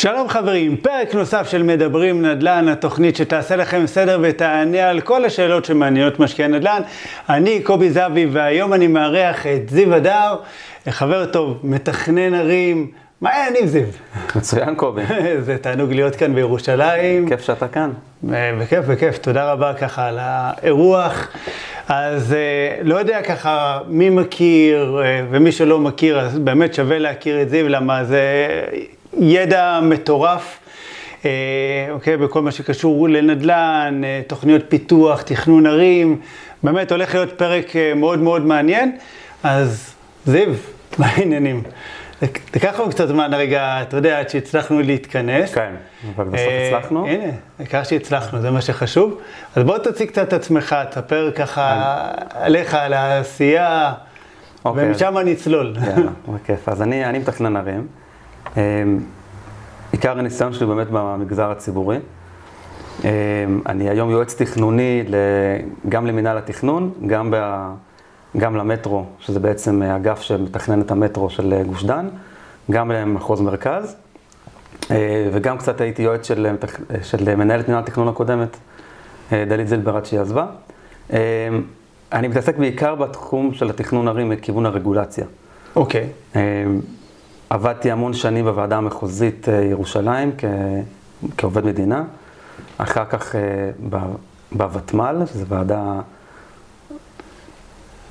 שלום חברים, פרק נוסף של מדברים נדל"ן, התוכנית שתעשה לכם סדר ותענה על כל השאלות שמעניינות משקיעי נדל"ן. אני קובי זבי והיום אני מארח את זיו הדר, חבר טוב, מתכנן ערים. מה העניינים זיו? מצוין קובי. זה תענוג להיות כאן בירושלים. כיף שאתה כאן. בכיף, בכיף, תודה רבה ככה על האירוח. אז לא יודע ככה מי מכיר ומי שלא מכיר, אז באמת שווה להכיר את זיו, למה זה ידע מטורף, אוקיי, בכל מה שקשור לנדל"ן, תוכניות פיתוח, תכנון ערים, באמת הולך להיות פרק מאוד מאוד מעניין, אז זיו, מה העניינים? לקח לנו קצת זמן הרגע, אתה יודע, עד שהצלחנו להתכנס. כן, אבל בסוף הצלחנו. הנה, העיקר שהצלחנו, זה מה שחשוב. אז בוא תציג קצת את עצמך, תספר ככה עליך, על העשייה, ומשם נצלול. בכיף. אז אני מתכנן ערים. עיקר הניסיון שלי באמת במגזר הציבורי. אני היום יועץ תכנוני גם למנהל התכנון, גם, ב, גם למטרו, שזה בעצם אגף שמתכנן את המטרו של גוש דן, גם למחוז מרכז, וגם קצת הייתי יועץ של, של מנהלת מנהל התכנון הקודמת, דלית זילבר עד שהיא עזבה. אני מתעסק בעיקר בתחום של התכנון ערים מכיוון הרגולציה. אוקיי. Okay. עבדתי המון שנים בוועדה המחוזית ירושלים כ... כעובד מדינה, אחר כך בוותמ"ל, שזו ועדה,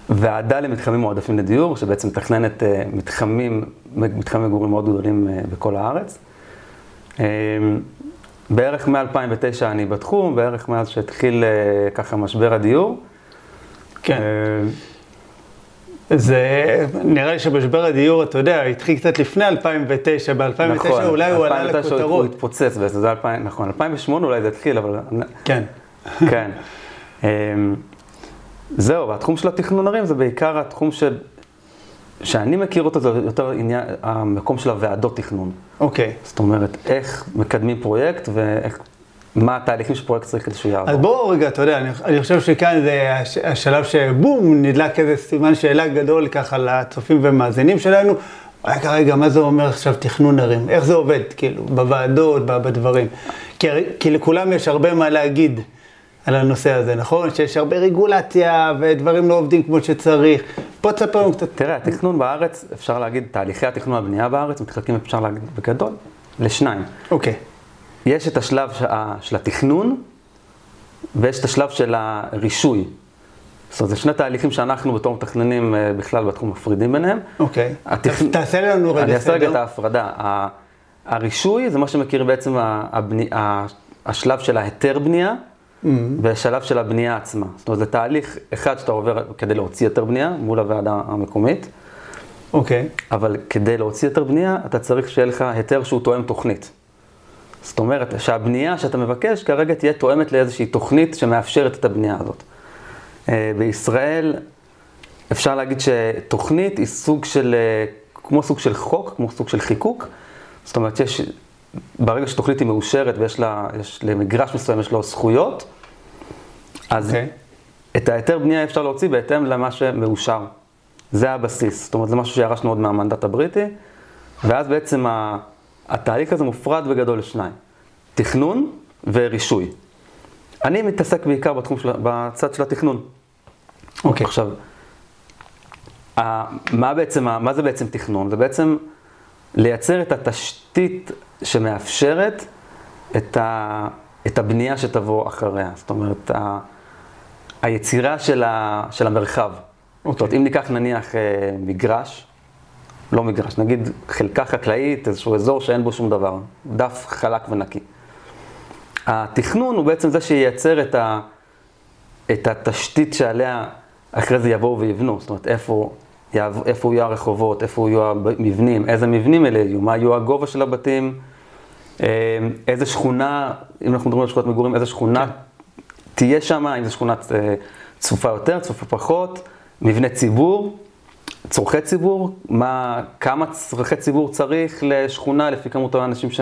ועדה למתחמים מועדפים לדיור, שבעצם מתכננת מתחמים, מתחמי מגורים מאוד גדולים בכל הארץ. בערך מ-2009 אני בתחום, בערך מאז שהתחיל ככה משבר הדיור. כן. זה נראה לי שמשבר הדיור, אתה יודע, התחיל קצת לפני 2009, ב-2009 נכון, אולי הוא עלה לכותרות. נכון, הוא התפוצץ בעצם, זה 2000, נכון, 2008 אולי זה התחיל, אבל... כן. כן. זהו, והתחום של התכנון ערים זה בעיקר התחום של... שאני מכיר אותו, זה יותר עניין, המקום של הוועדות תכנון. אוקיי. זאת אומרת, איך מקדמים פרויקט ואיך... מה התהליכים שפרויקט צריך כדי שהוא יעבור. אז בואו רגע, אתה יודע, אני, אני חושב שכאן זה השלב שבום, נדלק איזה סימן שאלה גדול ככה לצופים ומאזינים שלנו. רגע, רגע, מה זה אומר עכשיו תכנון ערים? איך זה עובד, כאילו, בוועדות, בדברים? כי, כי לכולם יש הרבה מה להגיד על הנושא הזה, נכון? שיש הרבה רגולציה ודברים לא עובדים כמו שצריך. בוא תספר לנו קצת. תראה, התכנון בארץ, אפשר להגיד, תהליכי התכנון והבנייה בארץ מתחלקים, אפשר להגיד בגדול, לשניים. אוקיי. יש את השלב של התכנון, ויש את השלב של הרישוי. זאת אומרת, זה שני תהליכים שאנחנו בתור מתכננים בכלל בתחום מפרידים ביניהם. אוקיי. התכ... תעשה לנו רגע סדר. אני אעשה רגע את ההפרדה. הרישוי זה מה שמכיר בעצם הבני... השלב של ההיתר בנייה, mm-hmm. והשלב של הבנייה עצמה. זאת אומרת, זה תהליך אחד שאתה עובר כדי להוציא היתר בנייה מול הוועדה המקומית. אוקיי. אבל כדי להוציא היתר בנייה, אתה צריך שיהיה לך היתר שהוא תואם תוכנית. זאת אומרת שהבנייה שאתה מבקש כרגע תהיה תואמת לאיזושהי תוכנית שמאפשרת את הבנייה הזאת. בישראל אפשר להגיד שתוכנית היא סוג של, כמו סוג של חוק, כמו סוג של חיקוק. זאת אומרת, יש, ברגע שתוכנית היא מאושרת ויש לה, יש למגרש מסוים, יש לו זכויות, אז okay. את ההיתר בנייה אפשר להוציא בהתאם למה שמאושר. זה הבסיס. זאת אומרת, זה משהו שירשנו עוד מהמנדט הבריטי, ואז בעצם ה... התהליך הזה מופרד בגדול לשניים, תכנון ורישוי. אני מתעסק בעיקר בתחום של, בצד של התכנון. אוקיי. Okay. עכשיו, מה בעצם, מה זה בעצם תכנון? זה בעצם לייצר את התשתית שמאפשרת את, ה, את הבנייה שתבוא אחריה. זאת אומרת, ה, היצירה של, ה, של המרחב. Okay. זאת אומרת, אם ניקח נניח מגרש, לא מגרש, נגיד חלקה חקלאית, איזשהו אזור שאין בו שום דבר, דף חלק ונקי. התכנון הוא בעצם זה שייצר את, ה, את התשתית שעליה אחרי זה יבואו ויבנו, זאת אומרת איפה, איפה יהיו הרחובות, איפה יהיו המבנים, איזה מבנים אלה יהיו, מה יהיו הגובה של הבתים, אה, איזה שכונה, אם אנחנו מדברים על שכונת מגורים, איזה שכונה כן. תהיה שם, אם זו שכונה אה, צפופה יותר, צפופה פחות, מבנה ציבור. צורכי ציבור, מה, כמה צורכי ציבור צריך לשכונה לפי כמות האנשים ש,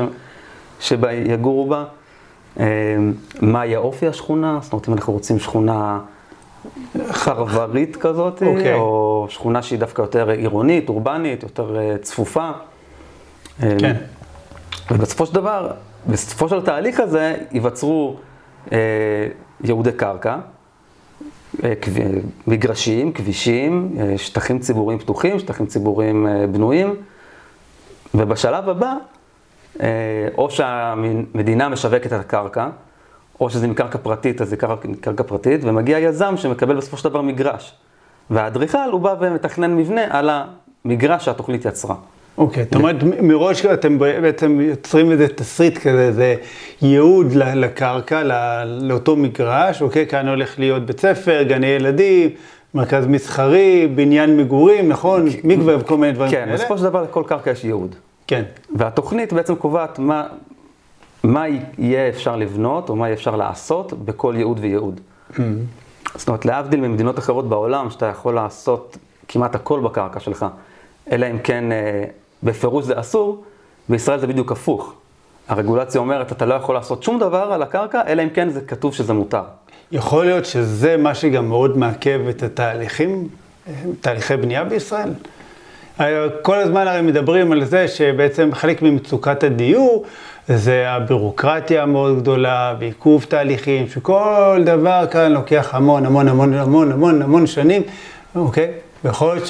שיגורו בה, אה, מה יהיה אופי השכונה, זאת אומרת אם אנחנו רוצים שכונה חרברית כזאת, okay. אוקיי. או שכונה שהיא דווקא יותר עירונית, אורבנית, יותר אה, צפופה. כן. ובסופו של דבר, בסופו של התהליך הזה, ייווצרו אה, ייעודי קרקע, מגרשים, כבישים, אה, שטחים ציבוריים פתוחים, שטחים ציבוריים אה, בנויים, ובשלב הבא, אה, או שהמדינה משווקת את הקרקע, או שזה מקרקע פרטית, אז זה קרקע, קרקע פרטית, ומגיע יזם שמקבל בסופו של דבר מגרש. והאדריכל, הוא בא ומתכנן מבנה על המגרש שהתוכנית יצרה. אוקיי, זאת אומרת, מראש אתם בעצם יוצרים איזה תסריט כזה, זה ייעוד לקרקע, לאותו מגרש, אוקיי, כאן הולך להיות בית ספר, גני ילדים, מרכז מסחרי, בניין מגורים, נכון? מקווה וכל מיני דברים כאלה. כן, בסופו של דבר לכל קרקע יש ייעוד. כן. והתוכנית בעצם קובעת מה, מה יהיה אפשר לבנות, או מה יהיה אפשר לעשות בכל ייעוד וייעוד. Mm-hmm. זאת אומרת, להבדיל ממדינות אחרות בעולם, שאתה יכול לעשות כמעט הכל בקרקע שלך, אלא אם כן אה, בפירוש זה אסור, בישראל זה בדיוק הפוך. הרגולציה אומרת, אתה לא יכול לעשות שום דבר על הקרקע, אלא אם כן זה כתוב שזה מותר. יכול להיות שזה מה שגם מאוד מעכב את התהליכים, תהליכי בנייה בישראל? כל הזמן הרי מדברים על זה שבעצם חלק ממצוקת הדיור זה הבירוקרטיה המאוד גדולה, בעיכוב תהליכים, שכל דבר כאן לוקח המון המון המון המון המון המון שנים, אוקיי? ויכול להיות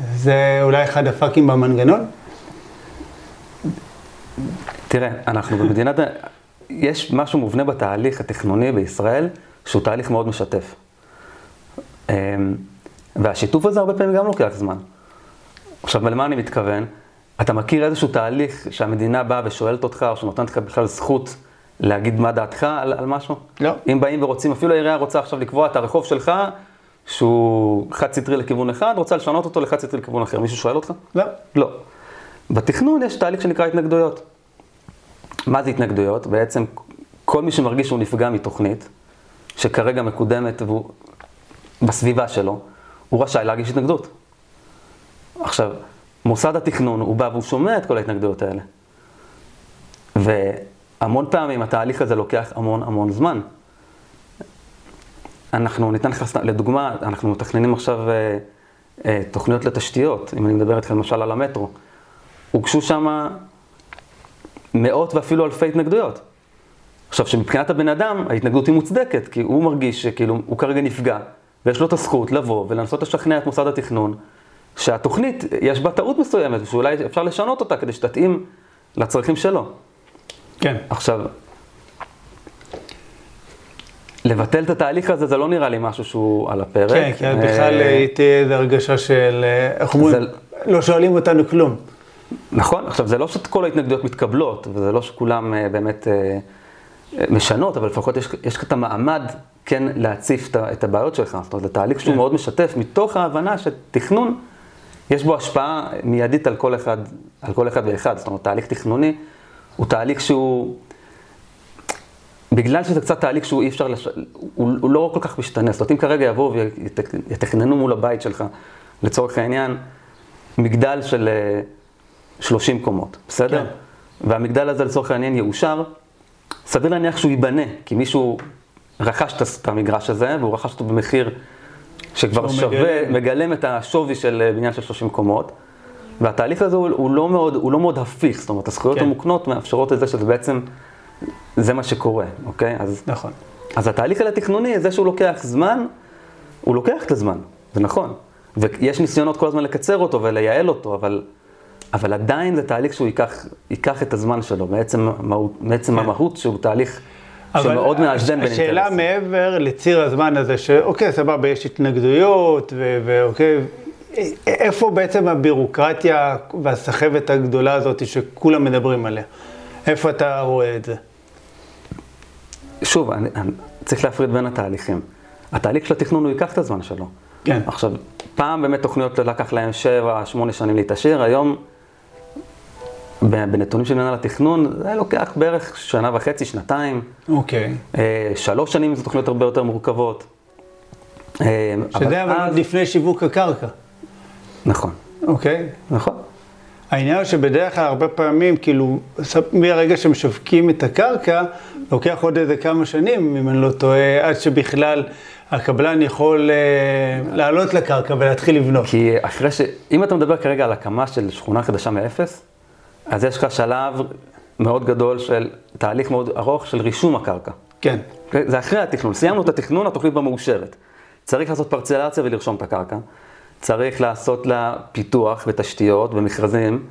שזה אולי אחד הפאקים במנגנון? תראה, אנחנו במדינת... יש משהו מובנה בתהליך התכנוני בישראל, שהוא תהליך מאוד משתף. אמ, והשיתוף הזה הרבה פעמים גם לוקח זמן. עכשיו, למה אני מתכוון? אתה מכיר איזשהו תהליך שהמדינה באה ושואלת אותך, או שנותנת לך בכלל זכות להגיד מה דעתך על, על משהו? לא. אם באים ורוצים, אפילו העירייה רוצה עכשיו לקבוע את הרחוב שלך, שהוא חד סטרי לכיוון אחד, רוצה לשנות אותו לחד סטרי לכיוון אחר. מישהו שואל אותך? לא. לא. בתכנון יש תהליך שנקרא התנגדויות. מה זה התנגדויות? בעצם כל מי שמרגיש שהוא נפגע מתוכנית, שכרגע מקודמת והוא בסביבה שלו, הוא רשאי להגיש התנגדות. עכשיו, מוסד התכנון, הוא בא והוא שומע את כל ההתנגדויות האלה. והמון פעמים התהליך הזה לוקח המון המון זמן. אנחנו ניתן לך, לדוגמה, אנחנו מתכננים עכשיו אה, אה, תוכניות לתשתיות, אם אני מדבר איתך למשל על המטרו. הוגשו שם מאות ואפילו אלפי התנגדויות. עכשיו, שמבחינת הבן אדם, ההתנגדות היא מוצדקת, כי הוא מרגיש שכאילו הוא כרגע נפגע, ויש לו את הזכות לבוא ולנסות לשכנע את מוסד התכנון שהתוכנית, יש בה טעות מסוימת, ושאולי אפשר לשנות אותה כדי שתתאים לצרכים שלו. כן. עכשיו, לבטל את התהליך הזה, זה לא נראה לי משהו שהוא על הפרק. כן, כי אז בכלל אה, תהיה איזו הרגשה של, אה, איך אומרים, לא שואלים אותנו כלום. נכון, עכשיו זה לא שכל ההתנגדויות מתקבלות, וזה לא שכולם אה, באמת משנות, אבל לפחות יש, יש את המעמד כן להציף את הבעיות שלך. זאת אומרת, זה תהליך שהוא כן. מאוד משתף, מתוך ההבנה שתכנון יש בו השפעה מיידית על כל אחד, על כל אחד ואחד. זאת אומרת, תהליך תכנוני הוא תהליך שהוא, בגלל שזה קצת תהליך שהוא אי אפשר, לש... הוא, הוא לא כל כך משתנה. זאת אומרת, אם כרגע יבואו ויתכננו מול הבית שלך, לצורך העניין, מגדל של 30 אה, קומות, בסדר? כן. והמגדל הזה לצורך העניין יאושר, סביר להניח שהוא ייבנה, כי מישהו רכש את המגרש הזה, והוא רכש אותו במחיר שכבר שווה, מגלם. מגלם את השווי של אה, בניין של 30 קומות. והתהליך הזה הוא, הוא, לא, מאוד, הוא לא מאוד הפיך, זאת אומרת, הזכויות כן. המוקנות מאפשרות את זה שזה בעצם, זה מה שקורה, אוקיי? אז, נכון. אז התהליך הזה התכנוני, זה שהוא לוקח זמן, הוא לוקח את הזמן, זה נכון. ויש ניסיונות כל הזמן לקצר אותו ולייעל אותו, אבל, אבל עדיין זה תהליך שהוא ייקח, ייקח את הזמן שלו, בעצם, בעצם כן. המהות שהוא תהליך שמאוד מאזן בין אינטרסים. השאלה מעבר לציר הזמן הזה, שאוקיי, סבבה, יש התנגדויות, ואוקיי, איפה בעצם הבירוקרטיה והסחבת הגדולה הזאת שכולם מדברים עליה? איפה אתה רואה את זה? שוב, אני, אני צריך להפריד בין התהליכים. התהליך של התכנון הוא ייקח את הזמן שלו. כן. עכשיו, פעם באמת תוכניות לקח להם 7-8 שנים להתעשר, היום בנתונים של מנהל התכנון, זה לוקח בערך שנה וחצי, שנתיים. אוקיי. אה, שלוש שנים זה תוכניות הרבה יותר מורכבות. אה, שזה אבל אז... לפני שיווק הקרקע. נכון. אוקיי. נכון. העניין הוא שבדרך כלל הרבה פעמים, כאילו, מהרגע שמשווקים את הקרקע, לוקח עוד איזה כמה שנים, אם אני לא טועה, עד שבכלל הקבלן יכול uh, לעלות לקרקע ולהתחיל לבנות. כי אחרי ש... אם אתה מדבר כרגע על הקמה של שכונה חדשה מאפס, אז יש לך שלב מאוד גדול של, תהליך מאוד ארוך של רישום הקרקע. כן. זה אחרי התכנון, סיימנו את התכנון, התוכנית כבר מאושרת. צריך לעשות פרצלציה ולרשום את הקרקע. צריך לעשות לה פיתוח ותשתיות ומכרזים,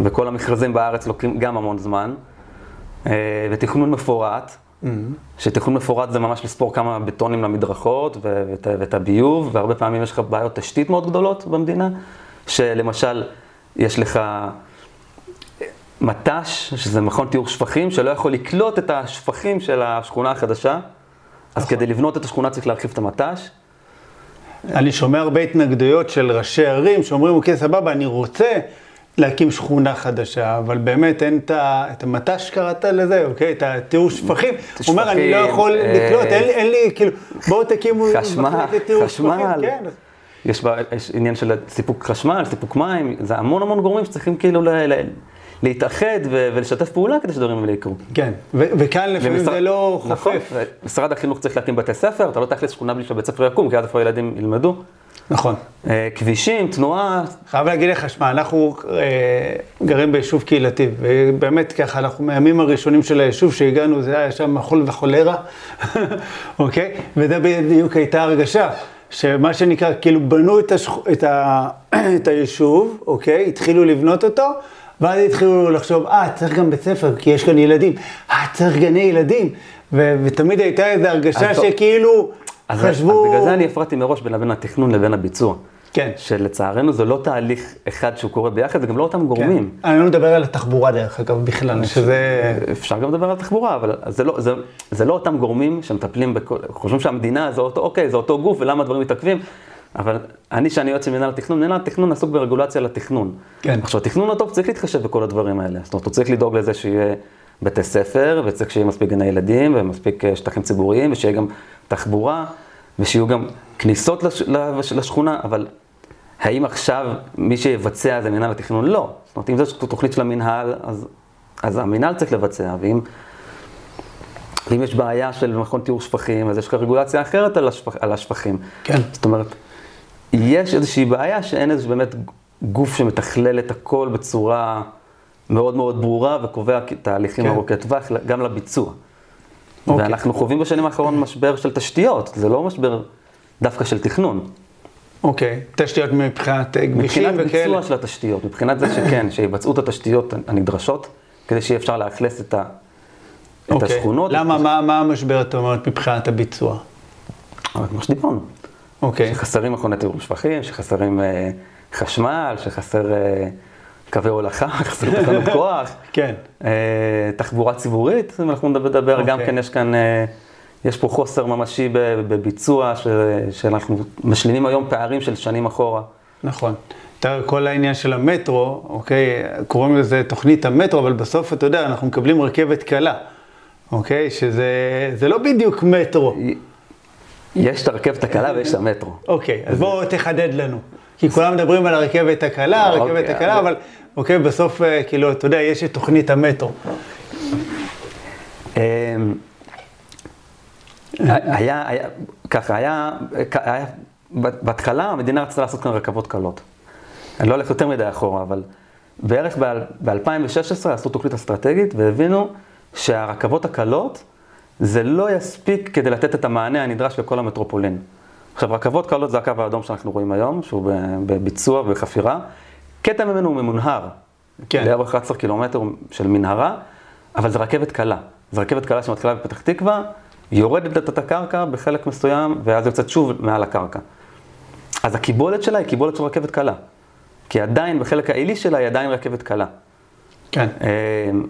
וכל המכרזים בארץ לוקחים גם המון זמן. אה, ותכנון מפורט, mm-hmm. שתכנון מפורט זה ממש לספור כמה בטונים למדרכות ואת, ואת הביוב, והרבה פעמים יש לך בעיות תשתית מאוד גדולות במדינה, שלמשל יש לך מט"ש, שזה מכון טיהור שפכים, שלא יכול לקלוט את השפכים של השכונה החדשה, אז נכון. כדי לבנות את השכונה צריך להרחיב את המט"ש. אני שומע הרבה התנגדויות של ראשי ערים שאומרים, אוקיי, סבבה, אני רוצה להקים שכונה חדשה, אבל באמת אין את המט"ש קראת לזה, אוקיי? את הטיהור שפכים. הוא אומר, אני לא יכול אה, לקלוט, אין לי, כאילו, בואו תקימו... חשמל, חשמל. כן. יש עניין של סיפוק חשמל, סיפוק מים, זה המון המון גורמים שצריכים כאילו להתאחד ולשתף פעולה כדי שדברים האלה יקרו. כן, וכאן לפעמים זה לא חופף. נכון, משרד החינוך צריך להקים בתי ספר, אתה לא תאכלס שכונה בלי שבית ספר יקום, כי אז איפה הילדים ילמדו. נכון. אה, כבישים, תנועה. חייב להגיד לך, שמע, אנחנו אה, גרים ביישוב קהילתי, ובאמת ככה, אנחנו מהימים הראשונים של היישוב שהגענו, זה היה שם מחול וחולרה, אוקיי? וזה בדיוק הייתה הרגשה, שמה שנקרא, כאילו בנו את, השכ... את, ה... את היישוב, אוקיי? התחילו לבנות אותו, ואז התחילו לחשוב, אה, צריך גם בית ספר, כי יש כאן ילדים. אה, צריך גני ילדים. ו- ותמיד הייתה איזו הרגשה שכאילו אז חשבו... אז בגלל זה אני הפרעתי מראש בין לבין התכנון לבין הביצוע. כן. שלצערנו זה לא תהליך אחד שהוא קורה ביחד, זה גם לא אותם גורמים. כן. אני לא מדבר על התחבורה דרך אגב בכלל, שזה... אפשר גם לדבר על התחבורה, אבל זה לא, זה, זה לא אותם גורמים שמטפלים בכל... חושבים שהמדינה זה אותו, אוקיי, זה אותו גוף ולמה דברים מתעכבים. אבל אני, שאני יועץ של מנהל התכנון, מנהל התכנון עסוק ברגולציה לתכנון. כן. עכשיו, התכנון הטוב צריך להתחשב בכל הדברים האלה. זאת אומרת, הוא צריך לדאוג לזה שיהיה בתי ספר, וצריך שיהיה מספיק גני ילדים, ומספיק אה, שטחים ציבוריים, ושיהיה גם תחבורה, ושיהיו גם כניסות לש, לשכונה, אבל האם עכשיו מי שיבצע זה מנהל התכנון? לא. זאת אומרת, אם זו תוכנית של המנהל, אז, אז המנהל צריך לבצע, ואם... ואם יש בעיה של מכון טיהור שפכים, אז יש לך רגולציה אחרת על, השפח, על השפכים. כן. זאת אומרת, יש איזושהי בעיה שאין איזה באמת גוף שמתכלל את הכל בצורה מאוד מאוד ברורה וקובע תהליכים כן. ארוכי טווח גם לביצוע. אוקיי. ואנחנו חווים בשנים האחרונות משבר של תשתיות, זה לא משבר דווקא של תכנון. אוקיי, תשתיות מבחינת אה, גבישים וכאלה. מבחינת ביצוע של התשתיות, מבחינת זה שכן, שיבצעו את התשתיות הנדרשות, כדי שיהיה אפשר לאכלס את, ה, את אוקיי. השכונות. למה, מה, מה המשבר, אתה אומר, מבחינת הביצוע? כמו שדיברנו. אוקיי. שחסרים מכוני תיאור שפכים, שחסרים אה, חשמל, שחסר אה, קווי הולכה, חסר תחנות כוח. כן. אה, תחבורה ציבורית, אם אנחנו נדבר, אוקיי. גם כן יש כאן, אה, יש פה חוסר ממשי בביצוע, ש, שאנחנו משלימים היום פערים של שנים אחורה. נכון. כל העניין של המטרו, אוקיי, קוראים לזה תוכנית המטרו, אבל בסוף, אתה יודע, אנחנו מקבלים רכבת קלה, אוקיי? שזה לא בדיוק מטרו. יש את הרכבת הקלה ויש את המטרו. אוקיי, אז בואו תחדד לנו. כי כולם מדברים על הרכבת הקלה, הרכבת אוקיי, הקלה, אבל אוקיי, בסוף, אה, כאילו, אתה יודע, יש את תוכנית המטרו. אמ, היה, ככה, היה, בהתחלה המדינה רצתה לעשות כאן רכבות קלות. אני לא הולך יותר מדי אחורה, אבל בערך ב-2016 עשו תוכנית אסטרטגית והבינו שהרכבות הקלות זה לא יספיק כדי לתת את המענה הנדרש לכל המטרופולין. עכשיו, רכבות קלות זה הקו האדום שאנחנו רואים היום, שהוא בביצוע ובחפירה. קטע ממנו הוא ממונהר. כן. לערך 11 קילומטר של מנהרה, אבל זה רכבת קלה. זו רכבת קלה שמתחילה בפתח תקווה, יורדת את הקרקע בחלק מסוים, ואז יוצאת שוב מעל הקרקע. אז הקיבולת שלה היא קיבולת של רכבת קלה. כי עדיין, בחלק העילי שלה היא עדיין רכבת קלה. כן. אה,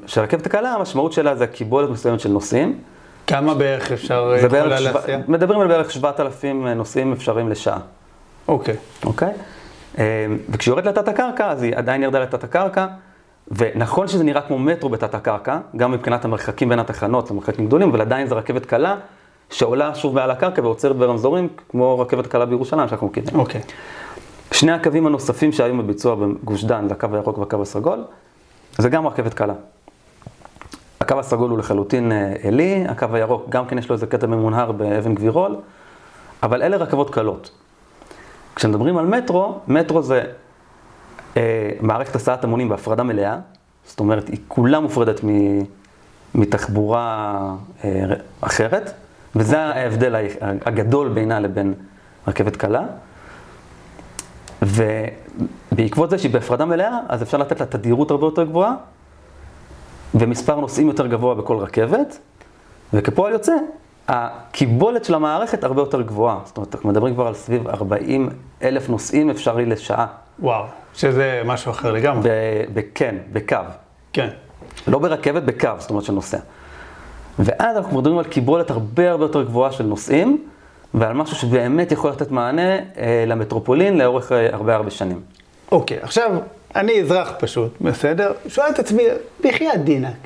שרכבת קלה, המשמעות שלה זה קיבולת מסוימת של נוסעים. כמה בערך אפשר אה, יכולה להסיע? מדברים על בערך 7,000 אה, נוסעים אפשריים לשעה. אוקיי. אוקיי? אה, וכשהיא יורדת לתת הקרקע, אז היא עדיין ירדה לתת הקרקע, ונכון שזה נראה כמו מטרו בתת הקרקע, גם מבחינת המרחקים בין התחנות, המרחקים גדולים, אבל עדיין זו רכבת קלה שעולה שוב מעל הקרקע ועוצרת ברמזורים, כמו רכבת קלה בירושלים שאנחנו מכירים. אוקיי. שני הקווים הנוספים שהיו בביצוע בגוש דן, זה הקו הירוק והקו הסגול, זה גם רכבת קלה. הקו הסגול הוא לחלוטין עלי, הקו הירוק גם כן יש לו איזה קטע ממונהר באבן גבירול, אבל אלה רכבות קלות. כשמדברים על מטרו, מטרו זה אה, מערכת הסעת המונים בהפרדה מלאה, זאת אומרת, היא כולה מופרדת מ, מתחבורה אה, אחרת, וזה ההבדל הגדול בינה לבין רכבת קלה. ובעקבות זה שהיא בהפרדה מלאה, אז אפשר לתת לה תדירות הרבה יותר גבוהה, ומספר נוסעים יותר גבוה בכל רכבת, וכפועל יוצא, הקיבולת של המערכת הרבה יותר גבוהה. זאת אומרת, אנחנו מדברים כבר על סביב 40 אלף נוסעים אפשרי לשעה. וואו, שזה משהו אחר לגמרי. כן, בקו. כן. לא ברכבת, בקו, זאת אומרת של נוסע. ואז אנחנו מדברים על קיבולת הרבה הרבה יותר גבוהה של נוסעים, ועל משהו שבאמת יכול לתת מענה אה, למטרופולין לאורך אה, הרבה הרבה שנים. אוקיי, עכשיו, אני אזרח פשוט, בסדר? שואל את עצמי, בחייאת דינק.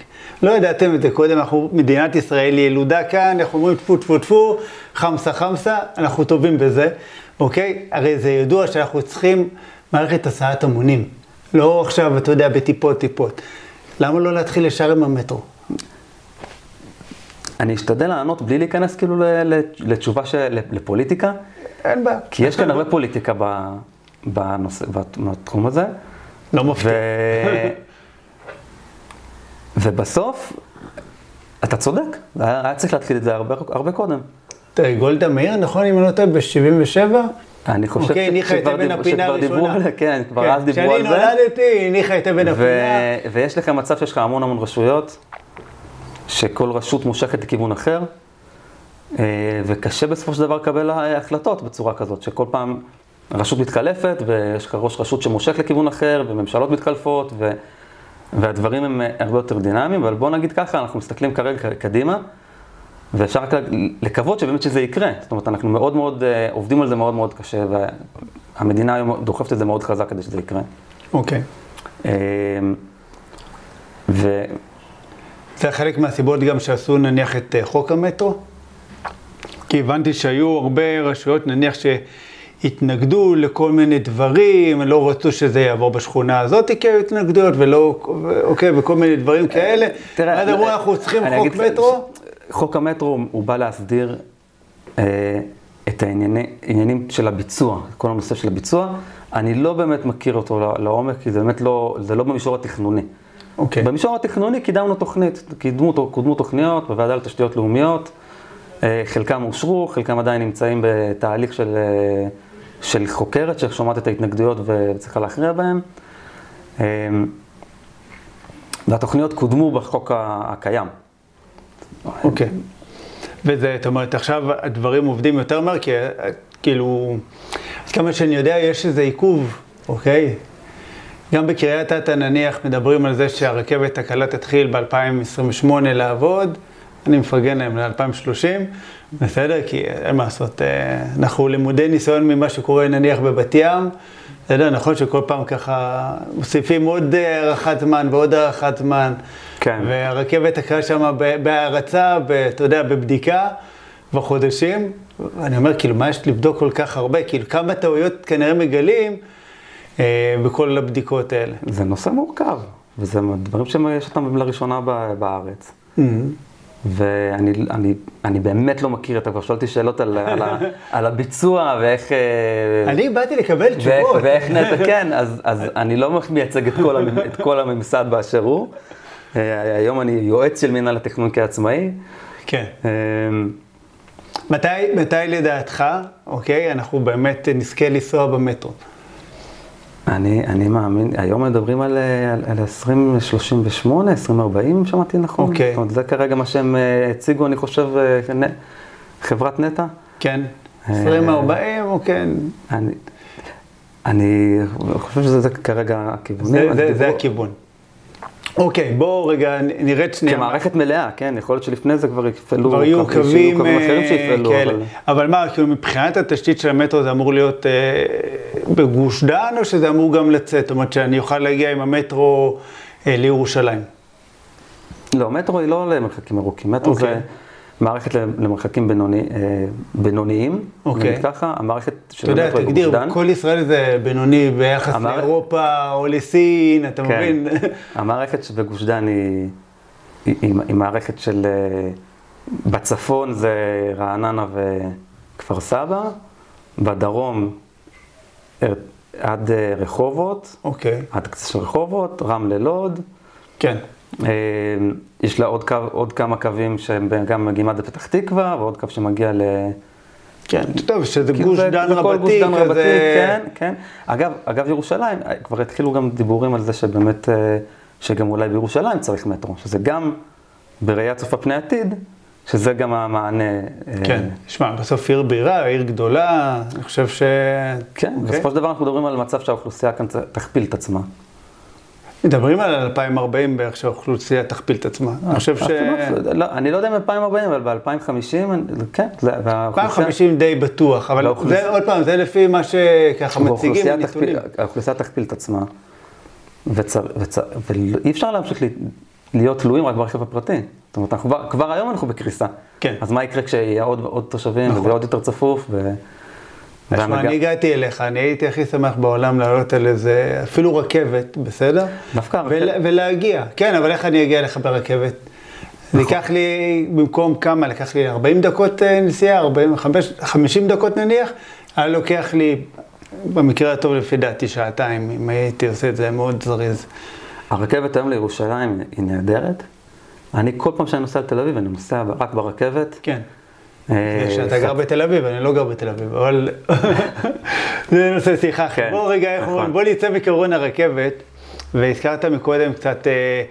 לא ידעתם את זה קודם, אנחנו, מדינת ישראל ילודה כאן, אנחנו אומרים טפו טפו טפו, חמסה חמסה, אנחנו טובים בזה, אוקיי? הרי זה ידוע שאנחנו צריכים מערכת הסעת המונים. לא עכשיו, אתה יודע, בטיפות טיפות. למה לא להתחיל ישר עם המטרו? אני אשתדל לענות בלי להיכנס כאילו לתשובה של, לפוליטיקה. אין בעיה. כי יש כאן הרבה פוליטיקה בנושא, בתחום הזה. לא מפתיע. ו... ובסוף, אתה צודק, היה צריך להתחיל את זה הרבה, הרבה קודם. תראה, גולדה מאיר, נכון, אם אני לא טועה, ב-77? אני חושב אוקיי, שכבר דיברו על זה, כן, כבר כן, אז דיברו על זה. כשאני נולדתי, הניחה את אבן הפינה. ויש לך מצב שיש לך המון המון רשויות, שכל רשות מושכת לכיוון אחר, אה, וקשה בסופו של דבר לקבל החלטות בצורה כזאת, שכל פעם רשות מתקלפת, ויש ראש רשות שמושך לכיוון אחר, וממשלות מתקלפות, ו... והדברים הם הרבה יותר דינמיים, אבל בואו נגיד ככה, אנחנו מסתכלים כרגע קדימה, ואפשר רק לקוות שבאמת שזה יקרה. זאת אומרת, אנחנו מאוד מאוד אה, עובדים על זה מאוד מאוד קשה, והמדינה היום דוחפת את זה מאוד חזק כדי שזה יקרה. אוקיי. Okay. ו... זה חלק מהסיבות גם שעשו נניח את אה, חוק המטרו? כי הבנתי שהיו הרבה רשויות, נניח שהתנגדו לכל מיני דברים, לא רצו שזה יעבור בשכונה הזאת כי היו התנגדויות, ולא, אוקיי, וכל מיני דברים כאלה. תראה, אז אמרו, אנחנו צריכים חוק מטרו. חוק המטרו הוא בא להסדיר אה, את העניינים של הביצוע, כל הנושא של הביצוע. אני לא באמת מכיר אותו לעומק, כי זה באמת לא, זה לא במישור התכנוני. אוקיי. במישור התכנוני קידמנו תוכנית, קידמו, קודמו תוכניות בוועדה לתשתיות לאומיות, אה, חלקם אושרו, חלקם עדיין נמצאים בתהליך של, אה, של חוקרת ששומעת את ההתנגדויות וצריכה להכריע בהם. אה, והתוכניות קודמו בחוק הקיים. אוקיי. וזה, זאת אומרת, עכשיו הדברים עובדים יותר מהר, כי כאילו, אז כמה שאני יודע, יש איזה עיכוב, אוקיי? גם בקריית אתא נניח מדברים על זה שהרכבת הקלה תתחיל ב-2028 לעבוד, אני מפרגן להם ל-2030, בסדר? כי אין מה לעשות, אה, אנחנו למודי ניסיון ממה שקורה נניח בבת ים, בסדר? נכון שכל פעם ככה מוסיפים עוד הארכת זמן ועוד הארכת זמן. כן. והרכבת הקלה שם בהערצה, אתה יודע, בבדיקה, כבר חודשים. ואני אומר, כאילו, מה יש לבדוק כל כך הרבה? כאילו, כמה טעויות כנראה מגלים אה, בכל הבדיקות האלה. זה נושא מורכב, וזה דברים שיש אותם לראשונה בארץ. Mm-hmm. ואני אני, אני באמת לא מכיר, אתה כבר שואל אותי שאלות על, על, על הביצוע ואיך... אה, אני באתי לקבל תשובות. ואיך נטע, כן, אז, אז אני לא מייצג את כל, את כל הממסד באשר הוא. אה, היום אני יועץ של מינהל התכנון כעצמאי. כן. מתי, מתי לדעתך, אוקיי, אנחנו באמת נזכה לנסוע במטרו? אני, אני מאמין, היום מדברים על, על, על 2038, 2040, שמעתי נכון? אוקיי. Okay. זאת אומרת, זה כרגע מה שהם אה, הציגו, אני חושב, אה, חברת נטע. כן, 2040 או כן. אני, אני חושב שזה כרגע הכיוון. זה, זה, זה הכיוון. אוקיי, בואו רגע נרד שנייה. כמערכת מלאה, כן, יכול להיות שלפני זה כבר יפעלו, כבר יהיו קווים אחרים אה, שיפעלו. כאלה. אבל... אבל מה, כאילו מבחינת התשתית של המטרו זה אמור להיות אה, בגוש דן, או שזה אמור גם לצאת? זאת אומרת שאני אוכל להגיע עם המטרו אה, לירושלים. לא, מטרו היא לא למרחקים ארוכים, מטרו אוקיי. זה... מערכת למרחקים בינוני, אה, בינוניים, אוקיי. נגיד ככה, המערכת של המטרו בגוש דן. אתה יודע, תגדיר, כל ישראל זה בינוני ביחס המערכ... לאירופה או לסין, אתה כן. מבין? המערכת שבגוש דן היא, היא, היא, היא מערכת של, אה, בצפון זה רעננה וכפר סבא, בדרום עד רחובות, אוקיי. עד קצה של רחובות, רמלה לוד. כן. אה, יש לה עוד, קו, עוד כמה קווים שהם גם מגיעים עד לפתח תקווה, ועוד קו שמגיע ל... כן, טוב, שזה כאילו גוש זה- דן כל גוש רבתי דן רבתי. כן, כן. אגב, אגב, ירושלים, אה, כבר התחילו גם דיבורים על זה שבאמת, אה, שגם אולי בירושלים צריך מטרו, שזה גם בראייה צופה פני עתיד, שזה גם המענה. אה, כן, שמע, בסוף עיר בירה, עיר גדולה, אני חושב ש... כן, אוקיי. בסופו של דבר אנחנו מדברים על מצב שהאוכלוסייה כאן תכפיל את עצמה. מדברים על 2040 בערך שהאוכלוסייה תכפיל את עצמה. אני חושב ש... לא, אני לא יודע אם 2040, אבל ב-2050, כן, זה- והאוכלוסייה- 2050 די בטוח, אבל זה עוד פעם, זה לפי מה שככה מציגים הנתונים. האוכלוסייה תכפיל את עצמה, ואי אפשר להמשיך להיות תלויים רק ברכב הפרטי. זאת אומרת, כבר- היום אנחנו בקריסה. כן. אז מה יקרה כשיהיה עוד עוד תושבים, נכון. ויהיה עוד יותר צפוף, ו... תשמע, אני הגעתי אליך, אני הייתי הכי שמח בעולם לעלות על איזה, אפילו רכבת, בסדר? דווקא ול- ולהגיע. כן, אבל איך אני אגיע אליך ברכבת? זה נכון. ייקח לי, במקום כמה? לקח לי 40 דקות אה, נסיעה, 45, 50 דקות נניח, היה לוקח לי, במקרה הטוב לפי דעתי, שעתיים, אם הייתי עושה את זה מאוד זריז. הרכבת היום לירושלים היא נהדרת. אני כל פעם שאני נוסע לתל אביב, אני נוסע רק ברכבת. כן. אה, שאתה גר בתל אביב, אני לא גר בתל אביב, אבל זה נושא שיחה אחר. כן, בוא רגע, נכון. בוא נצא מקרון הרכבת, והזכרת מקודם קצת אה,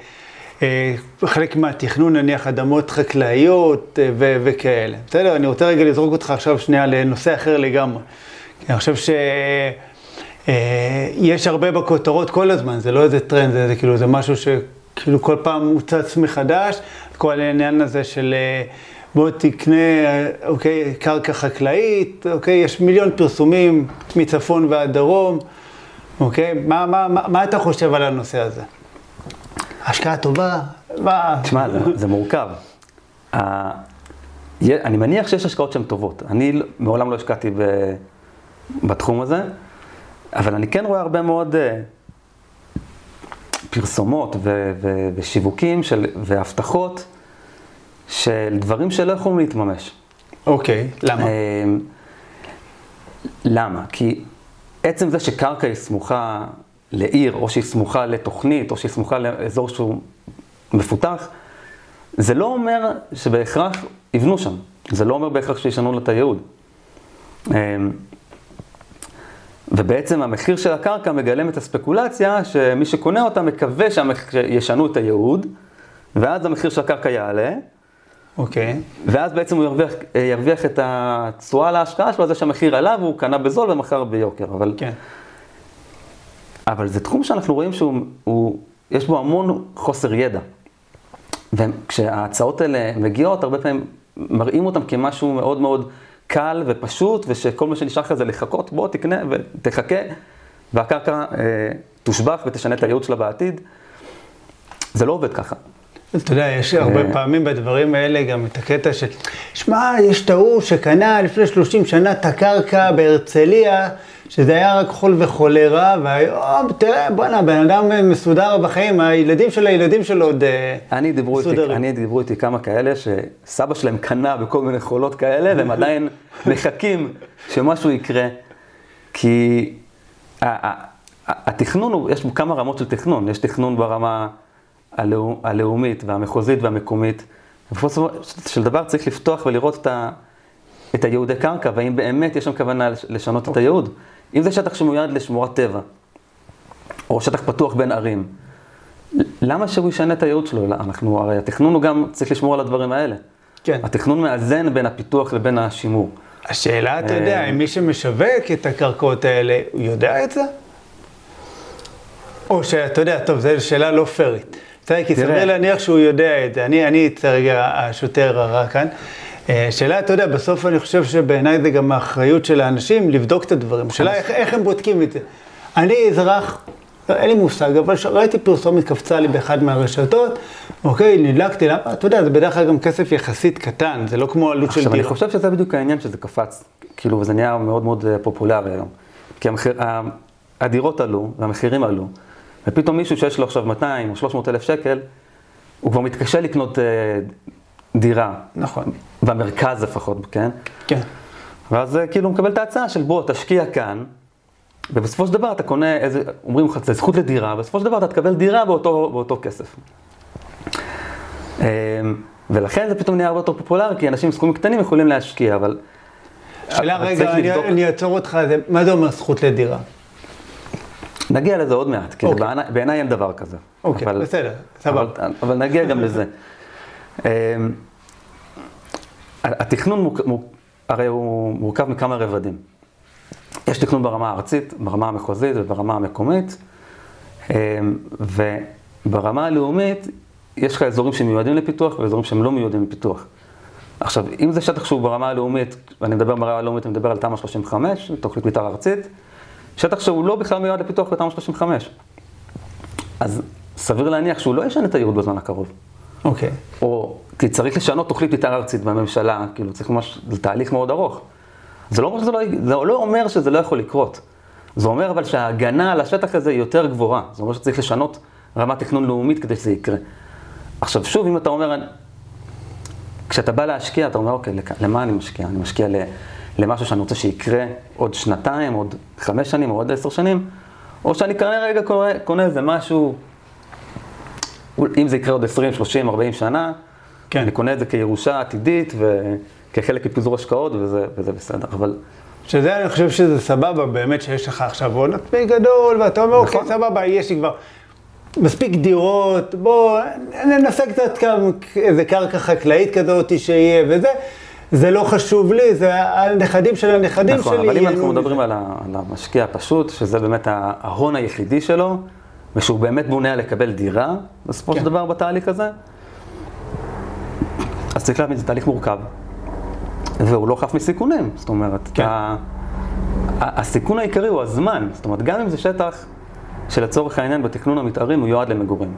אה, חלק מהתכנון, נניח אדמות חקלאיות אה, ו- וכאלה. בסדר? אני רוצה רגע לזרוק אותך עכשיו שנייה לנושא אחר לגמרי. אני חושב ש... יש הרבה בכותרות כל הזמן, זה לא איזה טרנד, זה, זה כאילו, זה משהו שכאילו כל פעם מוצץ מחדש, כל העניין הזה של אה, בוא תקנה, אוקיי, קרקע חקלאית, אוקיי, יש מיליון פרסומים מצפון ועד דרום, אוקיי, מה, מה, מה, מה אתה חושב על הנושא הזה? השקעה טובה? מה? תשמע, זה, זה מורכב. ה- יה- אני מניח שיש השקעות שהן טובות. אני לא- מעולם לא השקעתי ב- בתחום הזה, אבל אני כן רואה הרבה מאוד אה, פרסומות ו- ו- ושיווקים של, והבטחות של דברים שלא יכולים להתממש. אוקיי, למה? אמ, למה? כי עצם זה שקרקע היא סמוכה לעיר, או שהיא סמוכה לתוכנית, או שהיא סמוכה לאזור שהוא מפותח, זה לא אומר שבהכרח יבנו שם. זה לא אומר בהכרח שישנו לה את הייעוד. אמ, ובעצם המחיר של הקרקע מגלם את הספקולציה שמי שקונה אותה מקווה שישנו את הייעוד, ואז המחיר של הקרקע יעלה, אוקיי, ואז בעצם הוא ירוויח, אה, ירוויח את התשואה להשקעה שלו, זה שהמחיר עלה והוא קנה בזול ומכר ביוקר. אבל, כן. אבל זה תחום שאנחנו רואים שהוא, הוא, יש בו המון חוסר ידע. וכשההצעות האלה מגיעות, הרבה פעמים מראים אותם כמשהו מאוד מאוד קל ופשוט, ושכל מה שנשאר לך זה לחכות, בוא תקנה ותחכה, והקרקע אה, תושבח ותשנה את הייעוד שלה בעתיד. זה לא עובד ככה. אתה יודע, יש הרבה אה. פעמים בדברים האלה גם את הקטע של, שמע, יש את ההוא שקנה לפני 30 שנה את הקרקע בהרצליה, שזה היה רק חול וחולרה, והיום, תראה, בואנה, בן אדם מסודר בחיים, הילדים של הילדים שלו עוד אה, אני דיברו, איתי, מסודרים. אני דיברו איתי כמה כאלה שסבא שלהם קנה בכל מיני חולות כאלה והם עדיין מחכים שמשהו יקרה. כי התכנון, יש כמה רמות של תכנון. יש תכנון ברמה הלאומית והמחוזית והמקומית. ובסופו של דבר צריך לפתוח ולראות את, ה, את הייעודי קרקע, והאם באמת יש שם כוונה לש- לשנות את הייעוד. אם זה שטח שמיועד לשמורת טבע, או שטח פתוח בין ערים, למה שהוא ישנה את הייעוד שלו? אנחנו, הרי התכנון הוא גם צריך לשמור על הדברים האלה. כן. התכנון מאזן בין הפיתוח לבין השימור. השאלה, אתה יודע, אה. אם מי שמשווק את הקרקעות האלה, הוא יודע את זה? או שאתה יודע, טוב, זו שאלה לא פיירית. בסדר, כי. סביר להניח שהוא יודע את זה. אני, אני רגע השוטר הרע כאן. אה, שאלה, אתה יודע, בסוף אני חושב שבעיניי זה גם האחריות של האנשים לבדוק את הדברים. שאלה איך, איך הם בודקים את זה. אני אזרח, אין לי מושג, אבל ראיתי פרסומת קפצה לי באחד מהרשתות, אוקיי, נדלקתי, למה? אתה יודע, זה בדרך כלל גם כסף יחסית קטן, זה לא כמו עלות של עכשיו, אני דירה. חושב שזה בדיוק העניין שזה קפץ, כאילו, וזה נהיה מאוד מאוד אה, פופולרי היום. כי המחיר, הדירות עלו, והמחירים עלו, ופתאום מישהו שיש לו עכשיו 200 או 300 אלף שקל, הוא כבר מתקשה לקנות אה, דירה, נכון, במרכז לפחות, כן? כן. ואז אה, כאילו הוא מקבל את ההצעה של בוא, תשקיע כאן, ובסופו של דבר אתה קונה איזה, אומרים לך, זה זכות לדירה, בסופו של דבר אתה תקבל דירה באותו, באותו כסף. אמ, ולכן זה פתאום נהיה הרבה יותר פופולרי, כי אנשים עם סכומים קטנים יכולים להשקיע, אבל... שאלה רגע, אני, לבדוק- אני אעצור אותך, זה, מה זה אומר זכות לדירה? נגיע לזה עוד מעט, כי אוקיי. בעיני- בעיניי אין דבר כזה. אוקיי, אבל- בסדר, סבבה. אבל, אבל נגיע גם לזה. אמ, התכנון מוק, מוק, הרי הוא מורכב מכמה רבדים. יש תכנון ברמה הארצית, ברמה המחוזית וברמה המקומית, אמ, וברמה הלאומית יש לך אזורים שמיועדים לפיתוח ואזורים שהם לא מיועדים לפיתוח. עכשיו, אם זה שטח שהוא ברמה הלאומית, ואני מדבר ברמה הלאומית, אני מדבר על תמ"א 35, תוכנית מתאר ארצית, שטח שהוא לא בכלל מיועד לפיתוח בתמ"א 35. אז סביר להניח שהוא לא ישנה את הייעוד בזמן הקרוב. אוקיי. או, כי צריך לשנות תוכנית מתאר ארצית בממשלה, כאילו צריך ממש, זה תהליך מאוד ארוך. זה לא שזה לא, זה לא אומר שזה לא יכול לקרות. זה אומר אבל שההגנה על השטח הזה היא יותר גבוהה. זה אומר שצריך לשנות רמת תכנון לאומית כדי שזה יקרה. עכשיו שוב, אם אתה אומר, כשאתה בא להשקיע, אתה אומר, אוקיי, למה אני משקיע? אני משקיע ל- למשהו שאני רוצה שיקרה עוד שנתיים, עוד חמש שנים, או עוד עשר שנים, או שאני כרגע קונה, קונה איזה משהו, אם זה יקרה עוד 20, 30, 40 שנה, כן. אני קונה את זה כירושה עתידית וכחלק מפיזור השקעות, וזה, וזה בסדר. אבל שזה, אני חושב שזה סבבה, באמת שיש לך עכשיו הון עצמי גדול, ואתה אומר, אוקיי, נכון. סבבה, יש לי כבר מספיק דירות, בוא ננסה קצת כמה, איזה קרקע חקלאית כזאת שיהיה וזה. זה לא חשוב לי, זה הנכדים של הנכדים נכון, שלי. אבל אם אנחנו. מדברים על, ה, על המשקיע הפשוט, שזה באמת ההון היחידי שלו, ושהוא באמת בונה על לקבל דירה, בסופו כן. של דבר בתהליך הזה, אז צריך להבין, זה תהליך מורכב, והוא לא חף מסיכונים, זאת אומרת, כן. ה, ה, הסיכון העיקרי הוא הזמן, זאת אומרת, גם אם זה שטח שלצורך העניין בתכנון המתארי מיועד למגורים.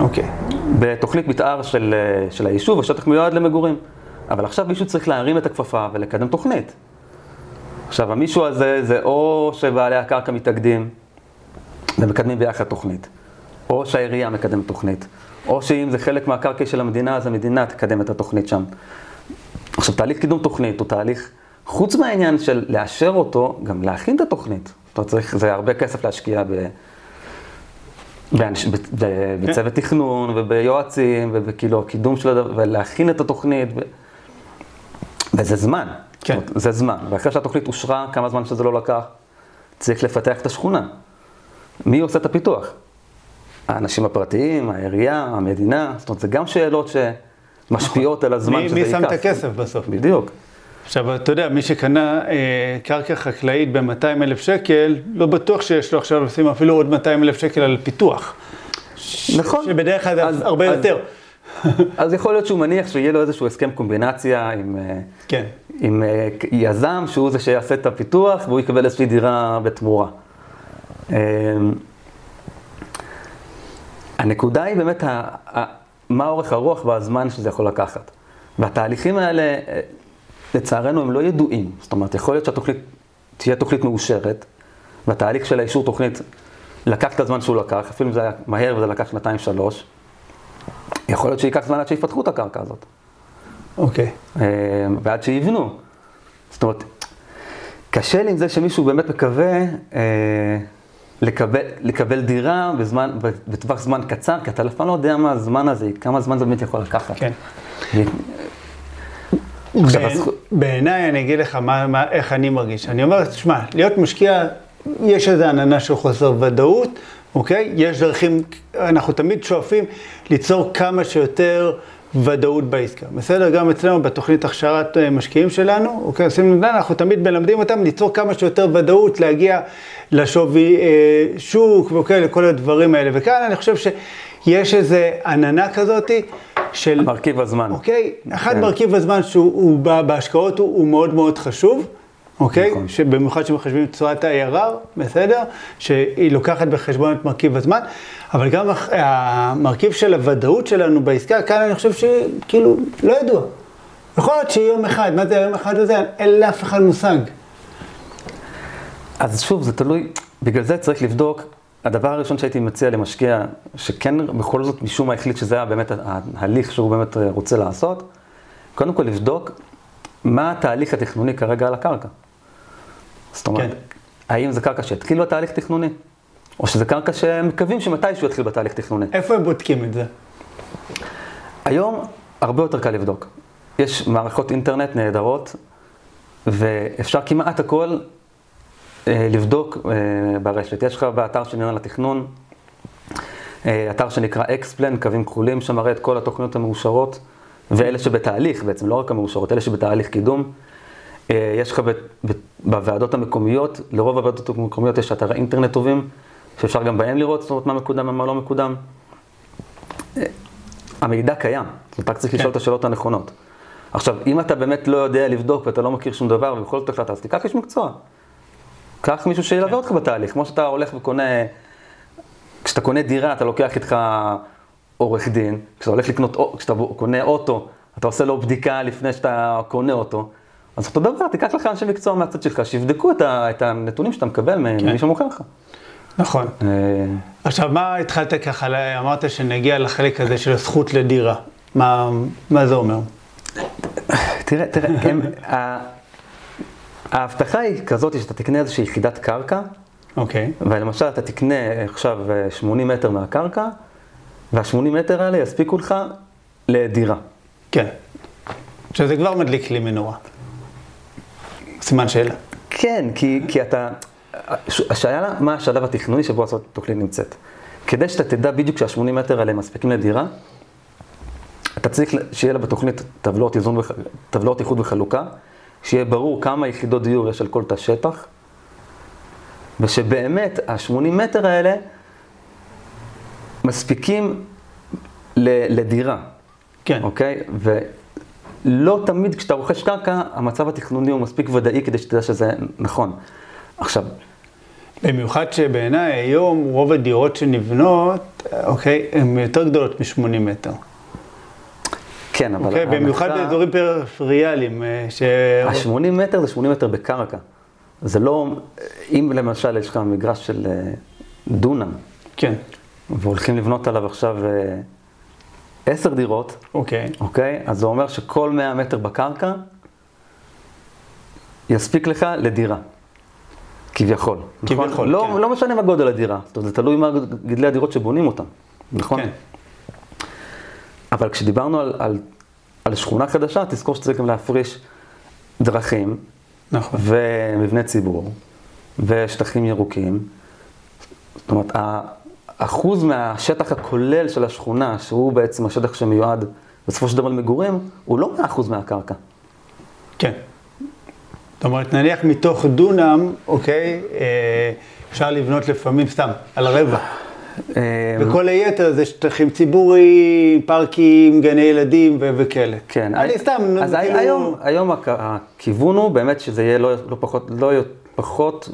אוקיי. בתוכנית מתאר של, אה, של היישוב, השטח מיועד למגורים. אבל עכשיו מישהו צריך להרים את הכפפה ולקדם תוכנית. עכשיו, המישהו הזה זה או שבעלי הקרקע מתאגדים ומקדמים ביחד תוכנית, או שהעירייה מקדמת תוכנית, או שאם זה חלק מהקרקע של המדינה, אז המדינה תקדם את התוכנית שם. עכשיו, תהליך קידום תוכנית הוא תהליך, חוץ מהעניין של לאשר אותו, גם להכין את התוכנית. אתה צריך, זה הרבה כסף להשקיע ב... באנש, ב, ב, בצוות תכנון וביועצים ובכאילו הקידום של הדבר, ולהכין את התוכנית, ו... וזה זמן. כן. זאת זה זמן. ואחרי שהתוכנית אושרה, כמה זמן שזה לא לקח, צריך לפתח את השכונה. מי עושה את הפיתוח? האנשים הפרטיים, העירייה, המדינה, זאת אומרת, זה גם שאלות שמשפיעות על הזמן מי, שזה מי ייקח. שם את הכסף בסוף? בדיוק. עכשיו, אתה יודע, מי שקנה אה, קרקע חקלאית ב-200 אלף שקל, לא בטוח שיש לו עכשיו לשים אפילו עוד 200 אלף שקל על פיתוח. נכון. שבדרך כלל זה הרבה אז- יותר. אז יכול להיות שהוא מניח שיהיה לו איזשהו הסכם קומבינציה עם, אה, כן. עם אה, יזם, שהוא זה שיעשה את הפיתוח, והוא יקבל איזושהי דירה בתמורה. אה, הנקודה היא באמת ה, ה, מה אורך הרוח והזמן שזה יכול לקחת. והתהליכים האלה, לצערנו, הם לא ידועים. זאת אומרת, יכול להיות שהתוכנית תהיה תוכנית מאושרת, והתהליך של האישור תוכנית לקח את הזמן שהוא לקח, אפילו אם זה היה מהר וזה לקח שנתיים-שלוש. יכול להיות שייקח זמן עד שיפתחו את הקרקע הזאת. אוקיי. אה, ועד שיבנו. זאת אומרת, קשה לי עם זה שמישהו באמת מקווה אה, לקבל, לקבל דירה בזמן, בטווח זמן קצר, כי אתה אף פעם לא יודע מה הזמן הזה, כמה זמן זה באמת יכול לקחת. כן. בעיניי, אני אגיד לך מה, מה, איך אני מרגיש. אני אומר, תשמע, להיות משקיע, יש איזו עננה של חוסר ודאות, אוקיי? יש דרכים, אנחנו תמיד שואפים ליצור כמה שיותר ודאות בעסקה. בסדר? גם אצלנו בתוכנית הכשרת אה, משקיעים שלנו, אוקיי? עושים נדל"ן, אנחנו תמיד מלמדים אותם ליצור כמה שיותר ודאות, להגיע לשווי אה, שוק, אוקיי? לכל הדברים האלה. וכאן אני חושב שיש איזו עננה כזאתי של... מרכיב הזמן. אוקיי? אחד כן. מרכיב הזמן שהוא הוא בהשקעות הוא, הוא מאוד מאוד חשוב, אוקיי? נכון. שבמיוחד כשמחשבים את תשואת ה-ARR, בסדר? שהיא לוקחת בחשבון את מרכיב הזמן, אבל גם המרכיב של הוודאות שלנו בעסקה, כאן אני חושב שכאילו, לא ידוע. יכול להיות שיום אחד, מה זה היום אחד הזה? אין לאף אחד מושג. אז שוב, זה תלוי, בגלל זה צריך לבדוק. הדבר הראשון שהייתי מציע למשקיע, שכן בכל זאת משום מה החליט שזה היה באמת ההליך שהוא באמת אה, רוצה לעשות, קודם כל לבדוק מה התהליך התכנוני כרגע על הקרקע. זאת אומרת, כן. האם זה קרקע שהתחיל בתהליך תכנוני, או שזה קרקע שמקווים שמתישהו יתחיל בתהליך תכנוני. איפה הם בודקים את זה? היום הרבה יותר קל לבדוק. יש מערכות אינטרנט נהדרות, ואפשר כמעט הכל אה, לבדוק אה, ברשת. יש לך באתר של מינהל התכנון, אה, אתר שנקרא אקספלן, קווים כחולים, שמראה את כל התוכניות המאושרות, ואלה שבתהליך בעצם, לא רק המאושרות, אלה שבתהליך קידום. אה, יש לך ב- ב- בוועדות המקומיות, לרוב הוועדות המקומיות יש אתרי אינטרנט טובים, שאפשר גם בהם לראות, זאת אומרת, מה מקודם ומה לא מקודם. אה, המידע קיים, זאת אומרת, רק צריך לשאול את השאלות הנכונות. עכשיו, אם אתה באמת לא יודע לבדוק ואתה לא מכיר שום דבר ובכל זאת החלטת, אז תיקח איש מקצוע. קח מישהו שילווה אותך בתהליך, כמו שאתה הולך וקונה, כשאתה קונה דירה אתה לוקח איתך עורך דין, כשאתה הולך לקנות, כשאתה קונה אוטו, אתה עושה לו בדיקה לפני שאתה קונה אותו. אז אותו דבר, תיקח לך אנשי מקצוע מהצד שלך, שיבדקו את, ה, את הנתונים שאתה מקבל ממי שמוכר לך. נכון. אה, עכשיו, מה התחלת ככה, אמרת שנגיע לחלק הזה של הזכות לדירה. מה, מה זה אומר? תראה, תראה, הם, ההבטחה היא כזאת שאתה תקנה איזושהי יחידת קרקע, אוקיי. ולמשל אתה תקנה עכשיו אה, 80 מטר מהקרקע, וה-80 מטר האלה יספיקו לך לדירה. כן. שזה כבר מדליק לי מנורה. סימן שאלה. כן, כי, כי אתה... הש- השאלה מה השלב התכנוני שבו הצעת התוכנית נמצאת. כדי שאתה תדע בדיוק שה-80 מטר האלה מספיקים לדירה, אתה צריך שיהיה לה בתוכנית טבלאות, איזון. טבלאות איחוד וחלוקה, שיהיה ברור כמה יחידות דיור יש על כל תא שטח, ושבאמת ה-80 מטר האלה מספיקים ל- לדירה. כן. אוקיי? ולא תמיד כשאתה רוכש קרקע, המצב התכנוני הוא מספיק ודאי כדי שתדע שזה נכון. עכשיו, במיוחד שבעיניי היום רוב הדירות שנבנות, אוקיי, הן יותר גדולות מ-80 מטר. כן, אבל... אוקיי, במיוחד באזורים פריפריאליים, אה, ש... ה-80 מטר זה 80 מטר בקרקע. זה לא, אם למשל יש לך מגרש של אה, דונם, כן, והולכים לבנות עליו עכשיו אה, עשר דירות, אוקיי. אוקיי? אז זה אומר שכל 100 מטר בקרקע יספיק לך לדירה. כביכול. נכון? כביכול, לא, כן. לא משנה מה גודל הדירה, זאת אומרת, זה תלוי מה גדלי הדירות שבונים אותן, נכון? כן. אבל כשדיברנו על, על, על שכונה חדשה, תזכור שצריך גם להפריש דרכים נכון. ומבני ציבור ושטחים ירוקים. זאת אומרת, האחוז מהשטח הכולל של השכונה, שהוא בעצם השטח שמיועד בסופו של דבר למגורים, הוא לא 100% מהקרקע. כן. זאת אומרת, נניח מתוך דונם, אוקיי, אה, אפשר לבנות לפעמים סתם, על הרבע. אה, וכל היתר זה שטחים ציבוריים, פארקים, גני ילדים ו- וכאלה. כן, אני סתם, אז כאילו- היום, היום הכ- הכיוון הוא באמת שזה יהיה לא, לא פחות, לא פחות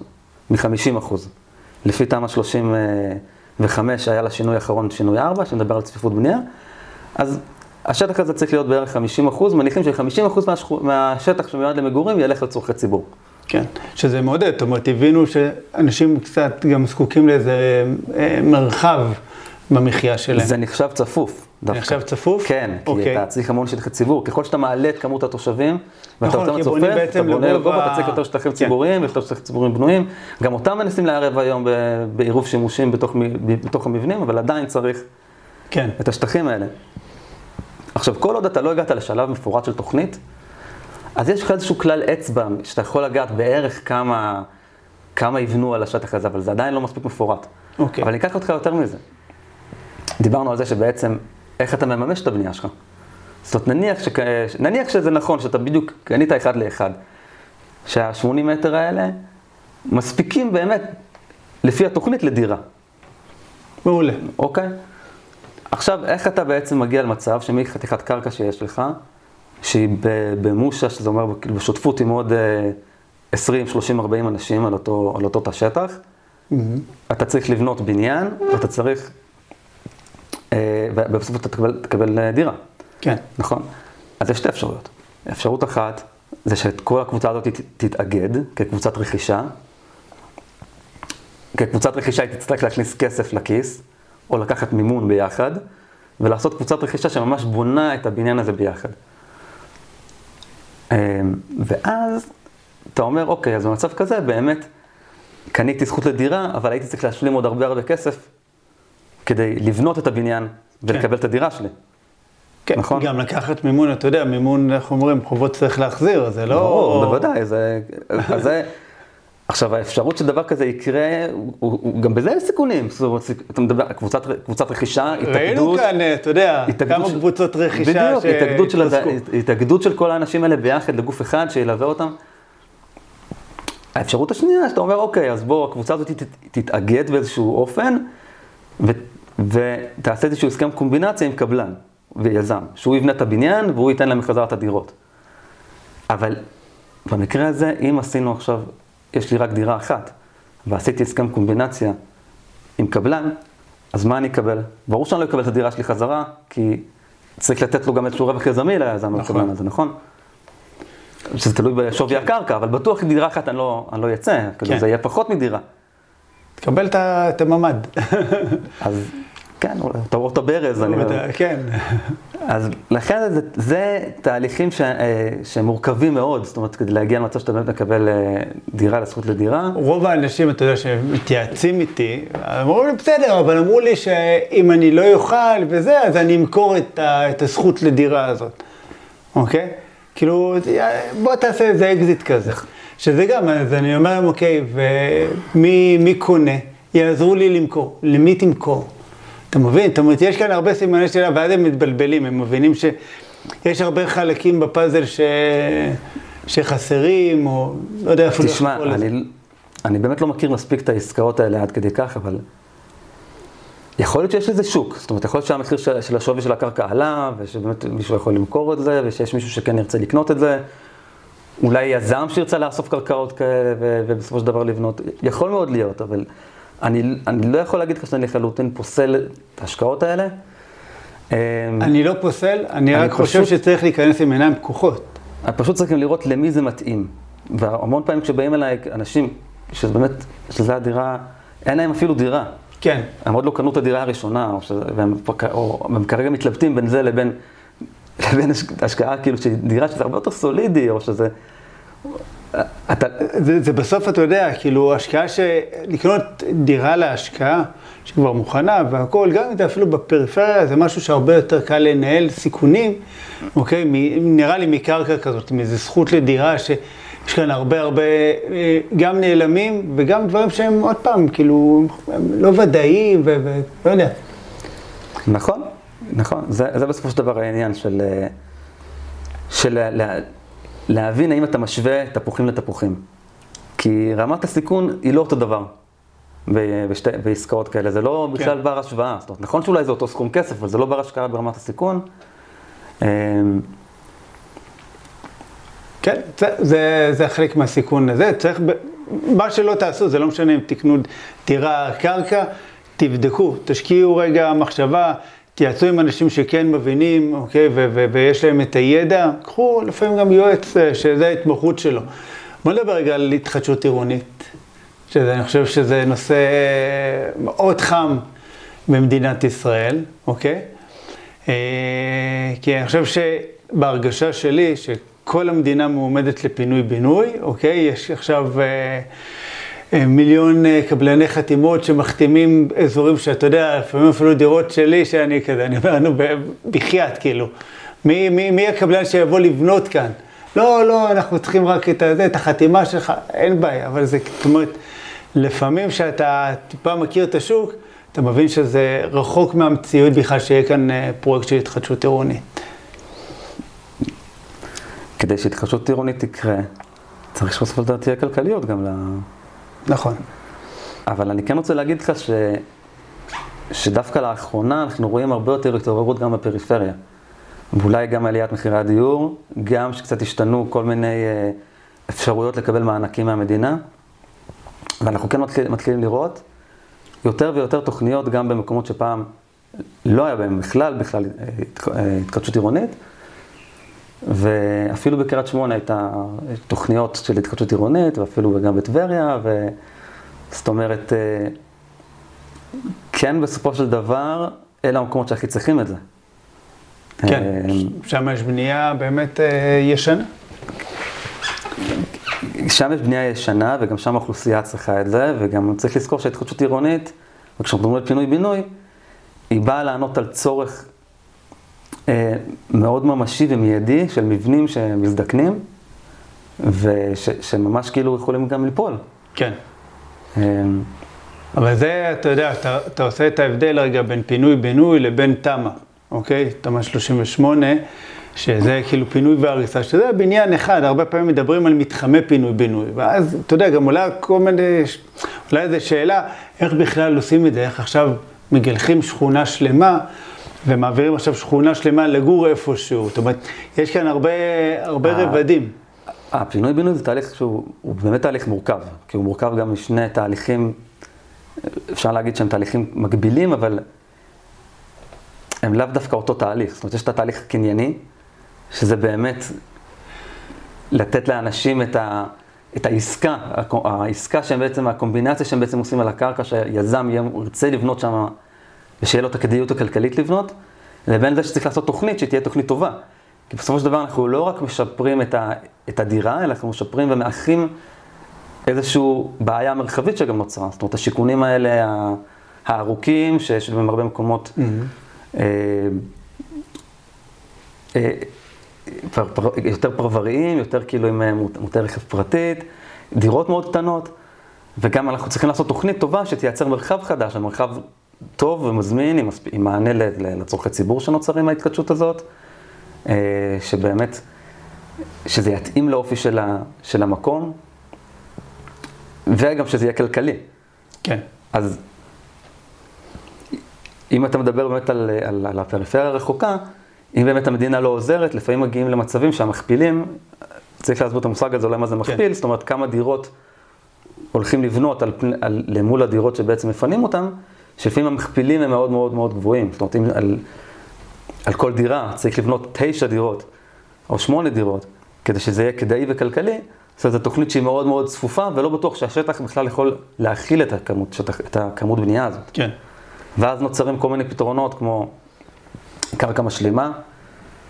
מ-50 אחוז. לפי תמ"א 35 שהיה לה שינוי אחרון, שינוי 4, שמדבר על צפיפות בנייה, אז השטח הזה צריך להיות בערך 50 אחוז, מניחים ש-50 אחוז מהשכו- מהשטח שמיועד למגורים ילך לצורכי ציבור. כן, שזה מעודד, זאת אומרת, הבינו שאנשים קצת גם זקוקים לאיזה אה, מרחב במחיה שלהם. זה נחשב צפוף. דווקא. נחשב צפוף? כן, כי אוקיי. אתה צריך המון שטחי ציבור. ככל שאתה מעלה את כמות התושבים, ואתה נכון, יותר מצופף, אתה בונה לגובה- אתה צריך יותר שטחים כן. ציבוריים, ויותר שטחים ציבוריים בנויים. גם אותם מנסים לערב היום בעירוב שימושים בתוך בתוך המבנים, אבל עדיין צריך כן, את השטחים האלה. עכשיו, כל עוד אתה לא הגעת לשלב מפורט של תוכנית, אז יש לך איזשהו כלל אצבע, שאתה יכול לגעת בערך כמה, כמה יבנו על השטח הזה, אבל זה עדיין לא מספיק מפורט. אוקיי. אבל אני אקח אותך יותר מזה. דיברנו על זה שבעצם, איך אתה מממש את הבנייה שלך. זאת אומרת, נניח, שכ... נניח שזה נכון, שאתה בדיוק קנית אחד לאחד, שה-80 מטר האלה מספיקים באמת, לפי התוכנית, לדירה. מעולה. אוקיי? עכשיו, איך אתה בעצם מגיע למצב שמחתיכת קרקע שיש לך, שהיא במושה, שזה אומר כאילו בשותפות עם עוד אה, 20, 30, 40 אנשים על אותו, על אותו תא שטח, מהמם. אתה צריך לבנות בניין, ואתה צריך, ובסוף אתה תקבל, תקבל אה, דירה, כן, נכון? אז יש שתי אפשרויות. אפשרות אחת, זה שאת כל הקבוצה הזאת ת- תתאגד כקבוצת רכישה. כקבוצת רכישה היא תצטרך להכניס כסף לכיס, או לקחת מימון ביחד, ולעשות קבוצת רכישה שממש בונה את הבניין הזה ביחד. אה, ואז אתה אומר, אוקיי, אז במצב כזה באמת קניתי זכות לדירה, אבל הייתי צריך להשלים עוד הרבה הרבה כסף כדי לבנות את הבניין ולקבל את הדירה שלי. כן, נכון? גם לקחת מימון, אתה יודע, מימון, איך אומרים, חובות צריך להחזיר, זה לא... ברור, בוודאי, זה... זה... עכשיו, האפשרות שדבר כזה יקרה, הוא, הוא, גם בזה יש סיכונים. זאת אומרת, אתה מדבר, קבוצת, קבוצת רכישה, התאגדות. ראינו כאן, אתה יודע, כמה של- קבוצות רכישה בדיוק, התאגדות של. התאגדות של כל האנשים האלה ביחד לגוף אחד שילווה אותם. האפשרות השנייה, שאתה אומר, אוקיי, אז בוא, הקבוצה הזאת תת, תתאגד באיזשהו אופן, ו, ותעשה איזשהו הסכם קומבינציה עם קבלן ויזם, שהוא יבנה את הבניין והוא ייתן להם בחזרה את הדירות. אבל במקרה הזה, אם עשינו עכשיו, יש לי רק דירה אחת, ועשיתי הסכם קומבינציה עם קבלן, אז מה אני אקבל? ברור שאני לא אקבל את הדירה שלי חזרה, כי צריך לתת לו גם איזשהו רווח יזמי ליזם נכון. לקבלן הזה, נכון? שזה תלוי בשווי הקרקע, אבל בטוח דירה אחת אני לא, לא אצא, כאילו כן. זה יהיה פחות מדירה. תקבל את הממ"ד. אז כן, אולי תעבור את הברז, אני יודע. כן. אז לכן זה, זה תהליכים ש, אה, שהם מורכבים מאוד, זאת אומרת, כדי להגיע למצב שאתה באמת מקבל אה, דירה לזכות לדירה. רוב האנשים, אתה יודע, שמתייעצים איתי, אמרו לי, בסדר, אבל אמרו לי שאם אני לא אוכל וזה, אז אני אמכור את, ה, את הזכות לדירה הזאת, אוקיי? כאילו, בוא תעשה איזה אקזיט כזה. שזה גם, אז אני אומר להם, אוקיי, ומי מי קונה? יעזרו לי למכור. למי תמכור? אתה מבין? זאת אומרת, יש כאן הרבה סימני שאלה, ואז הם מתבלבלים, הם מבינים שיש הרבה חלקים בפאזל ש... שחסרים, או לא יודע אפילו איך תשמע. אני, אני באמת לא מכיר מספיק את העסקאות האלה עד כדי כך, אבל יכול להיות שיש לזה שוק. זאת אומרת, יכול להיות שהמחיר של, של השווי של הקרקע עלה, ושבאמת מישהו יכול למכור את זה, ושיש מישהו שכן ירצה לקנות את זה. אולי יזם שירצה לאסוף קרקעות כאלה, ו, ובסופו של דבר לבנות. יכול מאוד להיות, אבל אני, אני לא יכול להגיד לך שאני לחלוטין פוסל את ההשקעות האלה. אמ, אני לא פוסל, אני אני רק חושב פשוט- שצריך להיכנס עם עיניים פקוחות. פשוט צריכים לראות למי זה מתאים. והמון פעמים כשבאים אליי אנשים, שזה באמת, שזו הדירה, אין להם אפילו דירה. כן. הם עוד לא קנו את הדירה הראשונה, או, שזה, והם, או הם כרגע מתלבטים בין זה לבין, לבין הש- השקעה, כאילו, שהיא דירה שזה הרבה יותר סולידי, או שזה... אתה, זה, זה בסוף, אתה יודע, כאילו, השקעה ש... לקנות דירה להשקעה, שכבר מוכנה והכול, גם אם זה אפילו בפריפריה, זה משהו שהרבה יותר קל לנהל סיכונים, אוקיי? מ, נראה לי מקרקע כזאת, מאיזו זכות לדירה, שיש כאן הרבה הרבה, אה, גם נעלמים, וגם דברים שהם, עוד פעם, כאילו, הם לא ודאיים, ולא יודע. נכון, נכון. זה, זה בסופו של דבר העניין של, אה, של לה, להבין האם אתה משווה תפוחים לתפוחים. כי רמת הסיכון היא לא אותו דבר בשתי, בעסקאות כאלה, זה לא בכלל בר השוואה. זאת אומרת, נכון שאולי זה אותו סכום כסף, אבל זה לא בר השקעה ברמת הסיכון. אה, כן, זה, זה, זה חלק מהסיכון הזה. צריך, מה שלא תעשו, זה לא משנה אם תקנו דירה, קרקע, תבדקו, תשקיעו רגע מחשבה, תייעצו עם אנשים שכן מבינים, אוקיי, ו- ו- ויש להם את הידע, קחו לפעמים גם יועץ אה, שזה ההתמחות שלו. בוא נדבר רגע על התחדשות עירונית, שאני חושב שזה נושא מאוד חם במדינת ישראל, אוקיי? אה, כי אני חושב שבהרגשה שלי, שכל המדינה מועמדת לפינוי-בינוי, אוקיי? יש עכשיו אה, אה, מיליון אה, קבלני חתימות שמחתימים אזורים שאתה יודע, לפעמים אפילו דירות שלי, שאני כזה, אני אומר, נו, בחייאת, כאילו. מי, מי, מי הקבלן שיבוא לבנות כאן? לא, לא, אנחנו צריכים רק את, הזה, את החתימה שלך, אין בעיה, אבל זה, זאת אומרת, לפעמים כשאתה טיפה מכיר את השוק, אתה מבין שזה רחוק מהמציאות בכלל שיהיה כאן אה, פרויקט של התחדשות עירונית. כדי שהתחדשות עירונית תקרה, צריך שבסופו של דבר תהיה כלכליות גם ל... נכון. אבל אני כן רוצה להגיד לך ש... שדווקא לאחרונה אנחנו רואים הרבה יותר התעוררות גם בפריפריה. ואולי גם עליית מחירי הדיור, גם שקצת השתנו כל מיני אה, אפשרויות לקבל מענקים מהמדינה. ואנחנו כן מתחיל, מתחילים לראות יותר ויותר תוכניות גם במקומות שפעם לא היה בהם בכלל, בכלל אה, אה, התחדשות עירונית. ואפילו בקריית שמונה הייתה תוכניות של התחדשות עירונית, ואפילו גם בטבריה, ו... זאת אומרת, אה, כן, בסופו של דבר, אלה המקומות שהכי צריכים את זה. כן, אה, שם יש בנייה באמת אה, ישנה. שם יש בנייה ישנה, וגם שם האוכלוסייה צריכה את זה, וגם צריך לזכור שההתחדשות עירונית, וכשאנחנו מדברים על פינוי-בינוי, היא באה לענות על צורך מאוד ממשי ומיידי של מבנים שמזדקנים, ושממש כאילו יכולים גם ליפול. כן. אה, אבל זה, אתה יודע, אתה, אתה עושה את ההבדל רגע בין פינוי-בינוי לבין תמ"א, אוקיי? תמ"א 38, שזה כאילו פינוי והריסה, שזה בניין אחד, הרבה פעמים מדברים על מתחמי פינוי-בינוי, ואז, אתה יודע, גם עולה כל מיני, אולי איזו שאלה, איך בכלל עושים את זה, איך עכשיו מגלחים שכונה שלמה, ומעבירים עכשיו שכונה שלמה לגור איפשהו, זאת אומרת, יש כאן הרבה, הרבה רבדים. הפינוי-בינוי זה תהליך שהוא באמת תהליך מורכב, כי הוא מורכב גם משני תהליכים אפשר להגיד שהם תהליכים מקבילים, אבל הם לאו דווקא אותו תהליך. זאת אומרת, יש את התהליך הקנייני, שזה באמת לתת לאנשים את, ה, את העסקה, העסקה שהם בעצם, הקומבינציה שהם בעצם עושים על הקרקע, שהיזם ירצה לבנות שם, ושיהיה לו את הכדאיות הכלכלית לבנות, לבין זה שצריך לעשות תוכנית שתהיה תוכנית טובה. כי בסופו של דבר אנחנו לא רק משפרים את, ה, את הדירה, אלא אנחנו משפרים ומאחים איזושהי בעיה מרחבית שגם נוצרה. זאת אומרת, השיכונים האלה הארוכים, שיש בהם הרבה מקומות, mm-hmm. אה, אה, פר, פר, יותר פרבריים, יותר כאילו עם אה, מוטי רכב פרטית, דירות מאוד קטנות, וגם אנחנו צריכים לעשות תוכנית טובה שתייצר מרחב חדש, מרחב טוב ומזמין, עם, עם מענה לצורכי ציבור שנוצרים מההתקדשות הזאת, שבאמת, שזה יתאים לאופי של, ה, של המקום. וגם שזה יהיה כלכלי. כן. אז אם אתה מדבר באמת על, על, על הפריפריה הרחוקה, אם באמת המדינה לא עוזרת, לפעמים מגיעים למצבים שהמכפילים, צריך להסביר את המושג הזה, אולי מה זה מכפיל, כן. זאת אומרת כמה דירות הולכים לבנות על, על, למול הדירות שבעצם מפנים אותם, שלפעמים המכפילים הם מאוד מאוד מאוד גבוהים. זאת אומרת, אם על, על כל דירה צריך לבנות תשע דירות, או שמונה דירות, כדי שזה יהיה כדאי וכלכלי, זאת אומרת, זו תוכנית שהיא מאוד מאוד צפופה, ולא בטוח שהשטח בכלל יכול להכיל את הכמות, שטח, את הכמות בנייה הזאת. כן. ואז נוצרים כל מיני פתרונות כמו קרקע משלימה,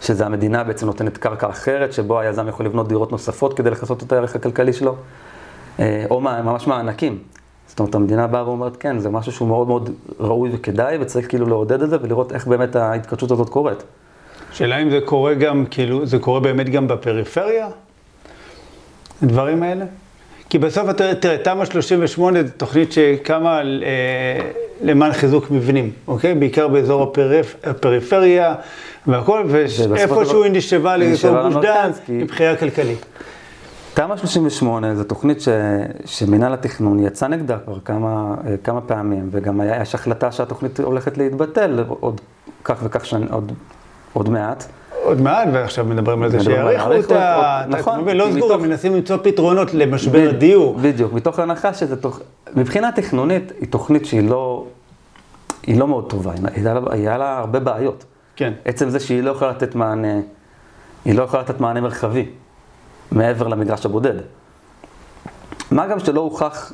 שזה המדינה בעצם נותנת קרקע אחרת, שבו היזם יכול לבנות דירות נוספות כדי לכסות את הערך הכלכלי שלו, אה, או ממש מענקים. זאת אומרת, המדינה באה ואומרת, כן, זה משהו שהוא מאוד מאוד ראוי וכדאי, וצריך כאילו לעודד את זה ולראות איך באמת ההתקדשות הזאת קורית. שאלה אם זה קורה גם, כאילו, זה קורה באמת גם בפריפריה? הדברים האלה? כי בסוף, תראה, תמ"א 38 זו תוכנית שקמה אה, למען חיזוק מבנים, אוקיי? בעיקר באזור הפריפ, הפריפריה והכל, ואיפשהו היא נשאבה לאזור גוש דן מבחינה כלכלית. תמ"א 38 זו תוכנית ש, שמינהל התכנון יצא נגדה כבר כמה, כמה פעמים, וגם היה, יש החלטה שהתוכנית הולכת להתבטל עוד כך וכך שנים, עוד, עוד מעט. עוד מעט, ועכשיו מדברים על זה שיאריכו אותה, נכון, לא סגור, מנסים למצוא פתרונות למשבר הדיור. בדיוק, מתוך הנחה שזה, מבחינה תכנונית, היא תוכנית שהיא לא, היא לא מאוד טובה, היה לה הרבה בעיות. כן. עצם זה שהיא לא יכולה לתת מענה, היא לא יכולה לתת מענה מרחבי, מעבר למגרש הבודד. מה גם שלא הוכח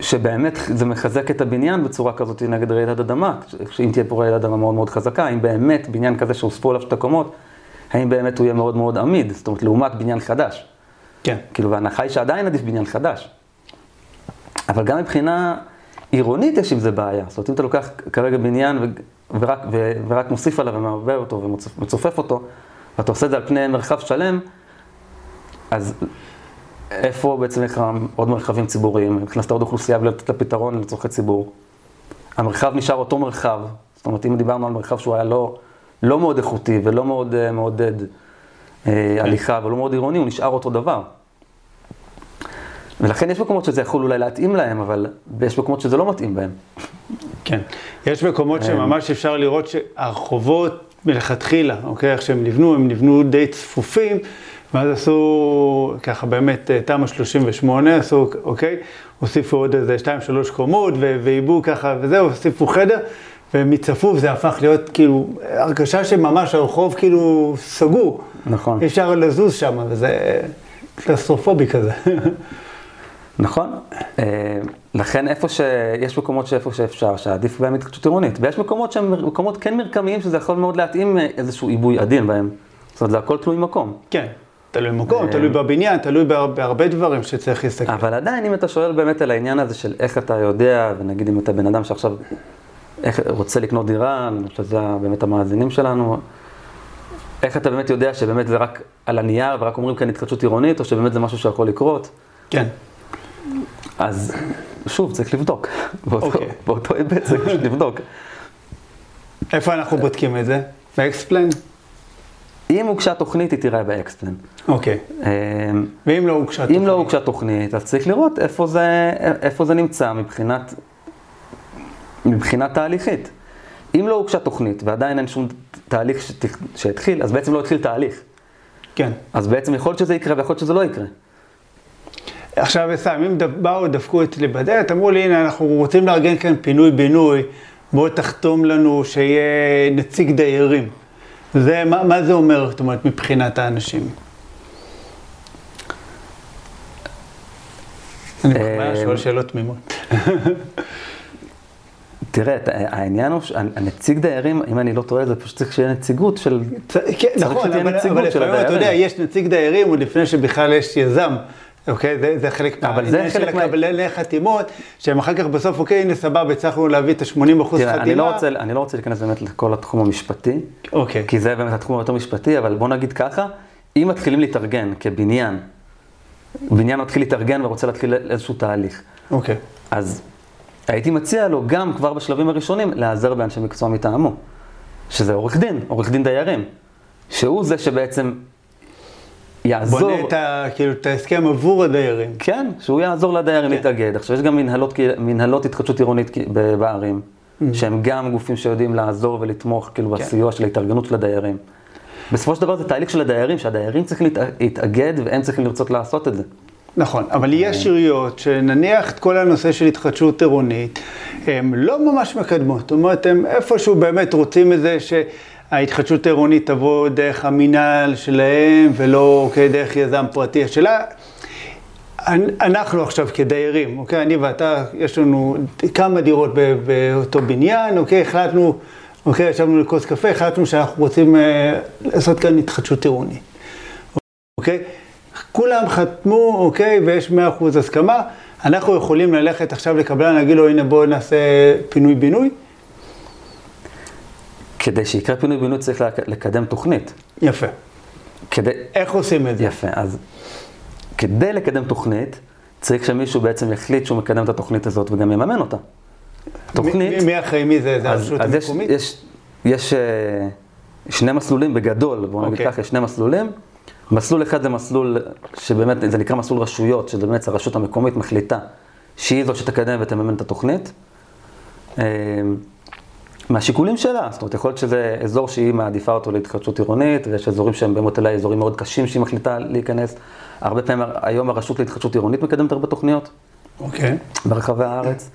שבאמת זה מחזק את הבניין בצורה כזאת נגד רעידת אדמה, שאם תהיה פה רעידת אדמה מאוד מאוד חזקה, האם באמת בניין כזה שהוספו עליו שתי קומות, האם באמת הוא יהיה מאוד מאוד עמיד, זאת אומרת לעומת בניין חדש. כן. כאילו, וההנחה היא שעדיין עדיף בניין חדש. אבל גם מבחינה עירונית יש עם זה בעיה. זאת אומרת, אם אתה לוקח כרגע בניין ו- ורק, ו- ורק מוסיף עליו ומערבב אותו ומצופף אותו, ואתה עושה את זה על פני מרחב שלם, אז איפה בעצם יש עוד מרחבים ציבוריים, הכנסת עוד אוכלוסייה בלי לתת לה פתרון לצורכי ציבור. המרחב נשאר אותו מרחב, זאת אומרת, אם דיברנו על מרחב שהוא היה לא, לא מאוד איכותי ולא מאוד uh, מעודד uh, הליכה ולא מאוד עירוני, הוא נשאר אותו דבר. ולכן יש מקומות שזה יכול אולי להתאים להם, אבל יש מקומות שזה לא מתאים בהם. כן, יש מקומות שממש אפשר לראות שהרחובות מלכתחילה, אוקיי, איך שהם נבנו, הם נבנו די צפופים. ואז עשו ככה באמת אה, תמ"א 38, עשו, אוקיי, הוסיפו עוד איזה 2-3 קומות ועיבו ככה וזהו, הוסיפו חדר, ומצפוף זה הפך להיות כאילו הרגשה שממש הרחוב כאילו סגור. נכון. אי אפשר לזוז שם, וזה קלסטרופובי כזה. נכון. אה, לכן איפה שיש מקומות שאיפה שאפשר, שעדיף בהם התחדשות עירונית, ויש מקומות שהם מקומות כן מרקמיים, שזה יכול מאוד להתאים איזשהו עיבוי עדין בהם. זאת אומרת, זה הכל תלוי מקום. כן. תלוי במקום, תלוי בבניין, תלוי בהרבה דברים שצריך להסתכל. אבל עדיין, אם אתה שואל באמת על העניין הזה של איך אתה יודע, ונגיד אם אתה בן אדם שעכשיו איך, רוצה לקנות דירה, אני חושב שזה באמת המאזינים שלנו, איך אתה באמת יודע שבאמת זה רק על הנייר ורק אומרים כאן התחדשות עירונית, או שבאמת זה משהו שיכול לקרות? כן. אז שוב, צריך לבדוק. באותו, okay. אוקיי. באותו היבט צריך לבדוק. איפה אנחנו בודקים את זה? באקספלן? אם הוגשה תוכנית, היא תיראה באקספלן. אוקיי. אמ, ואם לא הוגשה תוכנית? אם לא הוגשה תוכנית, אז צריך לראות איפה זה, איפה זה נמצא מבחינת, מבחינת תהליכית. אם לא הוגשה תוכנית ועדיין אין שום תהליך שהתחיל, אז בעצם לא התחיל תהליך. כן. אז בעצם יכול להיות שזה יקרה ויכול להיות שזה לא יקרה. עכשיו, סתם, אם באו, דפקו אותי בדלת, אמרו לי, הנה, אנחנו רוצים לארגן כאן פינוי-בינוי, בוא תחתום לנו שיהיה נציג דיירים. זה, מה, מה זה אומר, זאת אומרת, מבחינת האנשים? אני בכוונה שואל שאלות תמימות. תראה, העניין הוא, הנציג דיירים, אם אני לא טועה, זה פשוט צריך שיהיה נציגות של... כן, נכון, אבל לפעמים אתה יודע, יש נציג דיירים עוד לפני שבכלל יש יזם. אוקיי, זה, זה חלק מהעניין של הקבלי מה... חתימות, שהם אחר כך בסוף, אוקיי, הנה סבבה, הצלחנו להביא את ה-80% חתימה. אני לא, רוצה, אני לא רוצה להיכנס באמת לכל התחום המשפטי, אוקיי. כי זה באמת התחום היותר משפטי, אבל בוא נגיד ככה, אם מתחילים להתארגן כבניין, בניין מתחיל להתארגן ורוצה להתחיל איזשהו תהליך, אוקיי. אז הייתי מציע לו גם כבר בשלבים הראשונים להיעזר באנשי מקצוע מטעמו, שזה עורך דין, עורך דין דיירים, שהוא זה שבעצם יעזור... בונה את, ה, כאילו, את ההסכם עבור הדיירים. כן, שהוא יעזור לדיירים כן. להתאגד. עכשיו, יש גם מנהלות, מנהלות התחדשות עירונית בערים, mm-hmm. שהם גם גופים שיודעים לעזור ולתמוך כאילו כן. בסיוע של ההתארגנות של הדיירים. בסופו של דבר זה תהליך של הדיירים, שהדיירים צריכים להתאגד והם צריכים לרצות לעשות את זה. נכון, אבל יש עיריות שנניח את כל הנושא של התחדשות עירונית, הן לא ממש מקדמות. זאת אומרת, הם איפשהו באמת רוצים את זה שההתחדשות העירונית תבוא דרך המינהל שלהם, ולא כדרך יזם פרטי. השאלה, אנחנו עכשיו כדיירים, אוקיי? אני ואתה, יש לנו כמה דירות באותו בניין, אוקיי? החלטנו, אוקיי? ישבנו לכוס קפה, החלטנו שאנחנו רוצים אה, לעשות כאן התחדשות עירונית, אוקיי? כולם חתמו, אוקיי, ויש 100% הסכמה, אנחנו יכולים ללכת עכשיו לקבלן, להגיד לו, הנה בואו נעשה פינוי-בינוי? כדי שיקרה פינוי-בינוי צריך לקדם תוכנית. יפה. כדי... איך עושים את זה? יפה, אז כדי לקדם תוכנית, צריך שמישהו בעצם יחליט שהוא מקדם את התוכנית הזאת וגם יממן אותה. תוכנית... מי אחראי מי זה? זה הרשות המקומית? יש, יש, יש uh, שני מסלולים בגדול, בואו נגיד אוקיי. ככה, יש שני מסלולים. מסלול אחד זה מסלול שבאמת, זה נקרא מסלול רשויות, שזה באמת הרשות המקומית מחליטה שהיא זו שתקדם ותממן את התוכנית. מהשיקולים שלה, זאת אומרת, יכול להיות שזה אזור שהיא מעדיפה אותו להתחדשות עירונית, ויש אזורים שהם באמת אולי אזורים מאוד קשים שהיא מחליטה להיכנס. הרבה פעמים היום הרשות להתחדשות עירונית מקדמת הרבה תוכניות. אוקיי. Okay. ברחבי הארץ.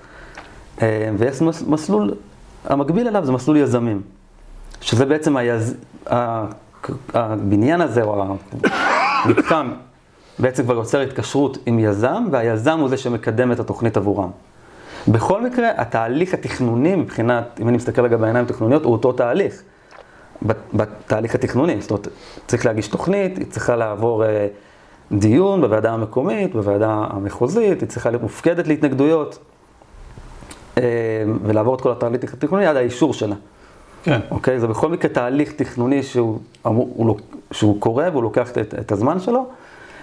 אה, ויש מסלול, המקביל אליו זה מסלול יזמים, שזה בעצם היז... הבניין הזה, או המתקם, בעצם כבר יוצר התקשרות עם יזם, והיזם הוא זה שמקדם את התוכנית עבורם. בכל מקרה, התהליך התכנוני מבחינת, אם אני מסתכל רגע בעיניים תכנוניות, הוא אותו תהליך. בתהליך התכנוני, זאת אומרת, צריך להגיש תוכנית, היא צריכה לעבור אה, דיון בוועדה המקומית, בוועדה המחוזית, היא צריכה להיות מופקדת להתנגדויות, אה, ולעבור את כל התהליך התכנוני עד האישור שלה. כן. אוקיי? זה בכל מקרה תהליך תכנוני שהוא, הוא, שהוא קורה והוא לוקח את, את הזמן שלו.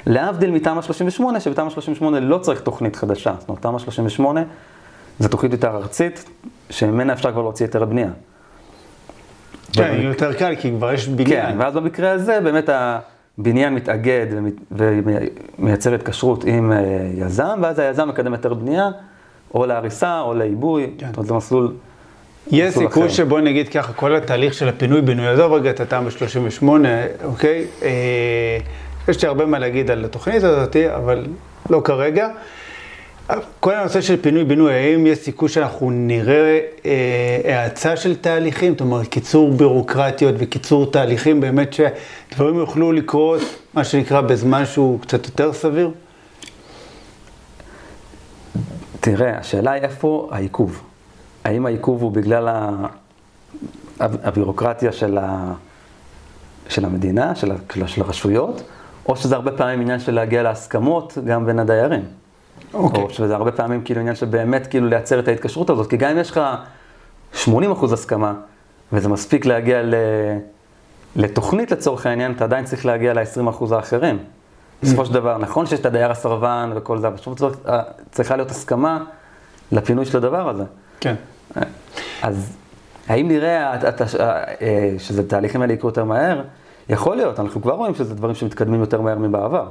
להבדיל מתמ"א 38, שבתמ"א 38 לא צריך תוכנית חדשה. זאת אומרת, תמ"א 38 זה תוכנית יותר ארצית, שממנה אפשר כבר להוציא היתר הבנייה. כן, במק... יותר קל, כי כבר יש בניין. כן, ואז במקרה הזה באמת הבניין מתאגד ומייצר התקשרות עם אה, יזם, ואז היזם מקדם היתר בנייה, או להריסה או לעיבוי, כן. זאת אומרת, זה מסלול... יש סיכוי שבוא נגיד ככה, כל התהליך של הפינוי-בינוי, עזוב רגע את התמ"א 38, אוקיי? אה, יש לי הרבה מה להגיד על התוכנית הזאת, אבל לא כרגע. כל הנושא של פינוי-בינוי, האם יש סיכוי שאנחנו נראה אה, האצה של תהליכים, זאת אומרת, קיצור בירוקרטיות וקיצור תהליכים, באמת שדברים יוכלו לקרות, מה שנקרא, בזמן שהוא קצת יותר סביר? תראה, השאלה היא איפה העיכוב. האם העיכוב הוא בגלל הבירוקרטיה של, ה... של המדינה, של, ה... של הרשויות, או שזה הרבה פעמים עניין של להגיע להסכמות גם בין הדיירים. אוקיי. או שזה הרבה פעמים כאילו עניין של באמת כאילו לייצר את ההתקשרות הזאת, כי גם אם יש לך 80 אחוז הסכמה, וזה מספיק להגיע ל... לתוכנית לצורך העניין, אתה עדיין צריך להגיע ל-20 אחוז האחרים. בסופו של דבר, נכון שיש את הדייר הסרבן וכל זה, אבל בסופו של דבר אה, צריכה להיות הסכמה לפינוי של הדבר הזה. כן. אז האם נראה את- את- אה, שזה תהליכים האלה יקרו יותר מהר? יכול להיות, אנחנו כבר רואים שזה דברים שמתקדמים יותר מהר מבעבר.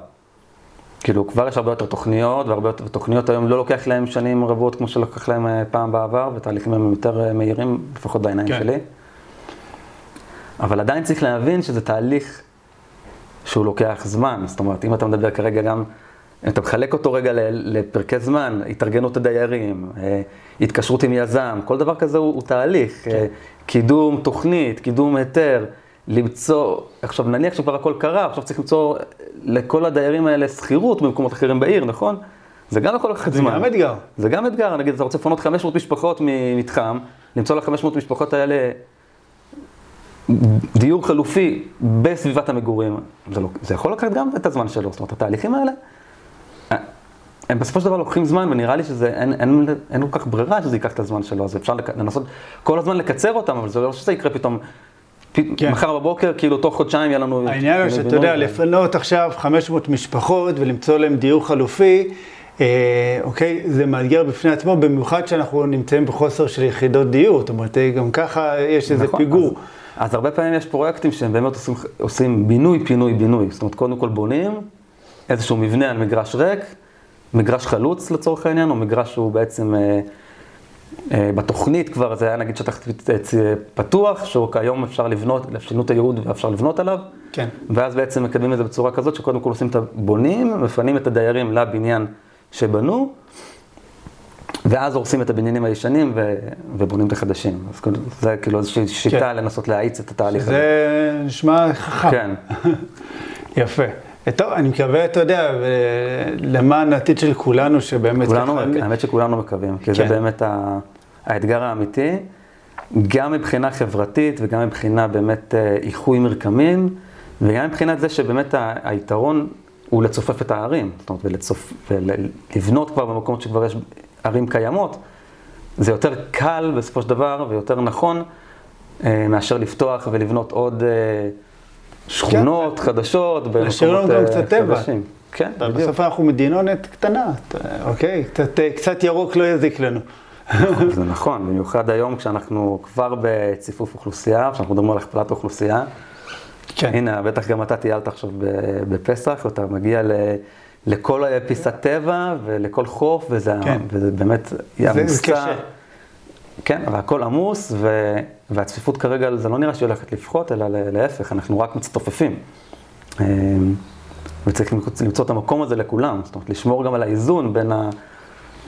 כאילו, כבר יש הרבה יותר תוכניות, והרבה יותר, ותוכניות היום לא לוקח להם שנים רבות כמו שלקח להם אה, פעם בעבר, ותהליכים הם יותר אה, מהירים, לפחות בעיניים כן. שלי. אבל עדיין צריך להבין שזה תהליך שהוא לוקח זמן. זאת אומרת, אם אתה מדבר כרגע גם, אם אתה מחלק אותו רגע לפרקי זמן, התארגנות הדיירים, אה, התקשרות עם יזם, כל דבר כזה הוא, הוא תהליך. אה, קידום תוכנית, קידום היתר, למצוא, עכשיו נניח שכבר הכל קרה, עכשיו צריך למצוא לכל הדיירים האלה שכירות במקומות אחרים בעיר, נכון? זה גם לקחת זה זמן. גם אתגר. זה גם אתגר, נגיד, אתה רוצה לפנות 500 משפחות ממתחם, למצוא ל-500 משפחות האלה דיור חלופי בסביבת המגורים, זה, לא, זה יכול לקחת גם את הזמן שלו, זאת אומרת, התהליכים האלה, הם בסופו של דבר לוקחים זמן, ונראה לי שזה, אין, אין, אין כל כך ברירה שזה ייקח את הזמן שלו, אז אפשר לק, לנסות כל הזמן לקצר אותם, אבל זה לא שזה יקרה פתאום, כן. מחר בבוקר, כאילו תוך חודשיים יהיה לנו... העניין הוא פינוי שאתה יודע, בינוי. לפנות עכשיו 500 משפחות ולמצוא להם דיור חלופי, אה, אוקיי, זה מאתגר בפני עצמו, במיוחד שאנחנו נמצאים בחוסר של יחידות דיור, זאת אומרת, אה, גם ככה יש איזה נכון, פיגור. אז, אז הרבה פעמים יש פרויקטים שהם באמת עושים, עושים בינוי, פינוי, בינוי. זאת אומרת, קודם כל בונים איזשהו מבנה על מגרש ריק, מגרש חלוץ לצורך העניין, או מגרש שהוא בעצם אה, בתוכנית כבר, זה היה נגיד שטח פתוח, שהוא כיום אפשר לבנות, שינו את הייעוד ואפשר לבנות עליו. כן. ואז בעצם מקדמים את זה בצורה כזאת, שקודם כל עושים את הבונים, מפנים את הדיירים לבניין שבנו, ואז הורסים את הבניינים הישנים ו... ובונים את החדשים. אז זה כאילו איזושהי שיטה כן. לנסות להאיץ את התהליך הזה. זה נשמע חכם. כן, יפה. טוב, אני מקווה, אתה יודע, למען העתיד של כולנו, שבאמת כולנו, ככה- האמת שכולנו מקווים, כי זה כן. באמת ה... האתגר האמיתי, גם מבחינה חברתית וגם מבחינה באמת אה, איחוי מרקמים, וגם מבחינת זה שבאמת היתרון הוא לצופף את הערים, זאת אומרת, ולצופ... ולבנות כבר במקומות שכבר יש ערים קיימות, זה יותר קל בסופו של דבר ויותר נכון אה, מאשר לפתוח ולבנות עוד אה, שכונות חדשות להשאיר לנו במקומות גם אה, קצת טבע. חדשים. כן, בדיוק. בסוף אנחנו מדינונת קטנה, אתה- אוקיי? קצת, קצת ירוק לא יזיק לנו. זה נכון, במיוחד היום כשאנחנו כבר בציפוף אוכלוסייה, כשאנחנו מדברים על הכפלת אוכלוסייה. כן. הנה, בטח גם אתה טיילת עכשיו בפסח, ואתה מגיע ל... לכל פיסת טבע ולכל חוף, וזה, כן. וזה באמת. קשה. כן, אבל הכל עמוס, ו... והצפיפות כרגע, זה לא נראה שהיא הולכת לפחות, אלא להפך, אנחנו רק מצטופפים. אמ, וצריך למצוא- את המקום הזה לכולם, זאת אומרת, לשמור גם על האיזון בין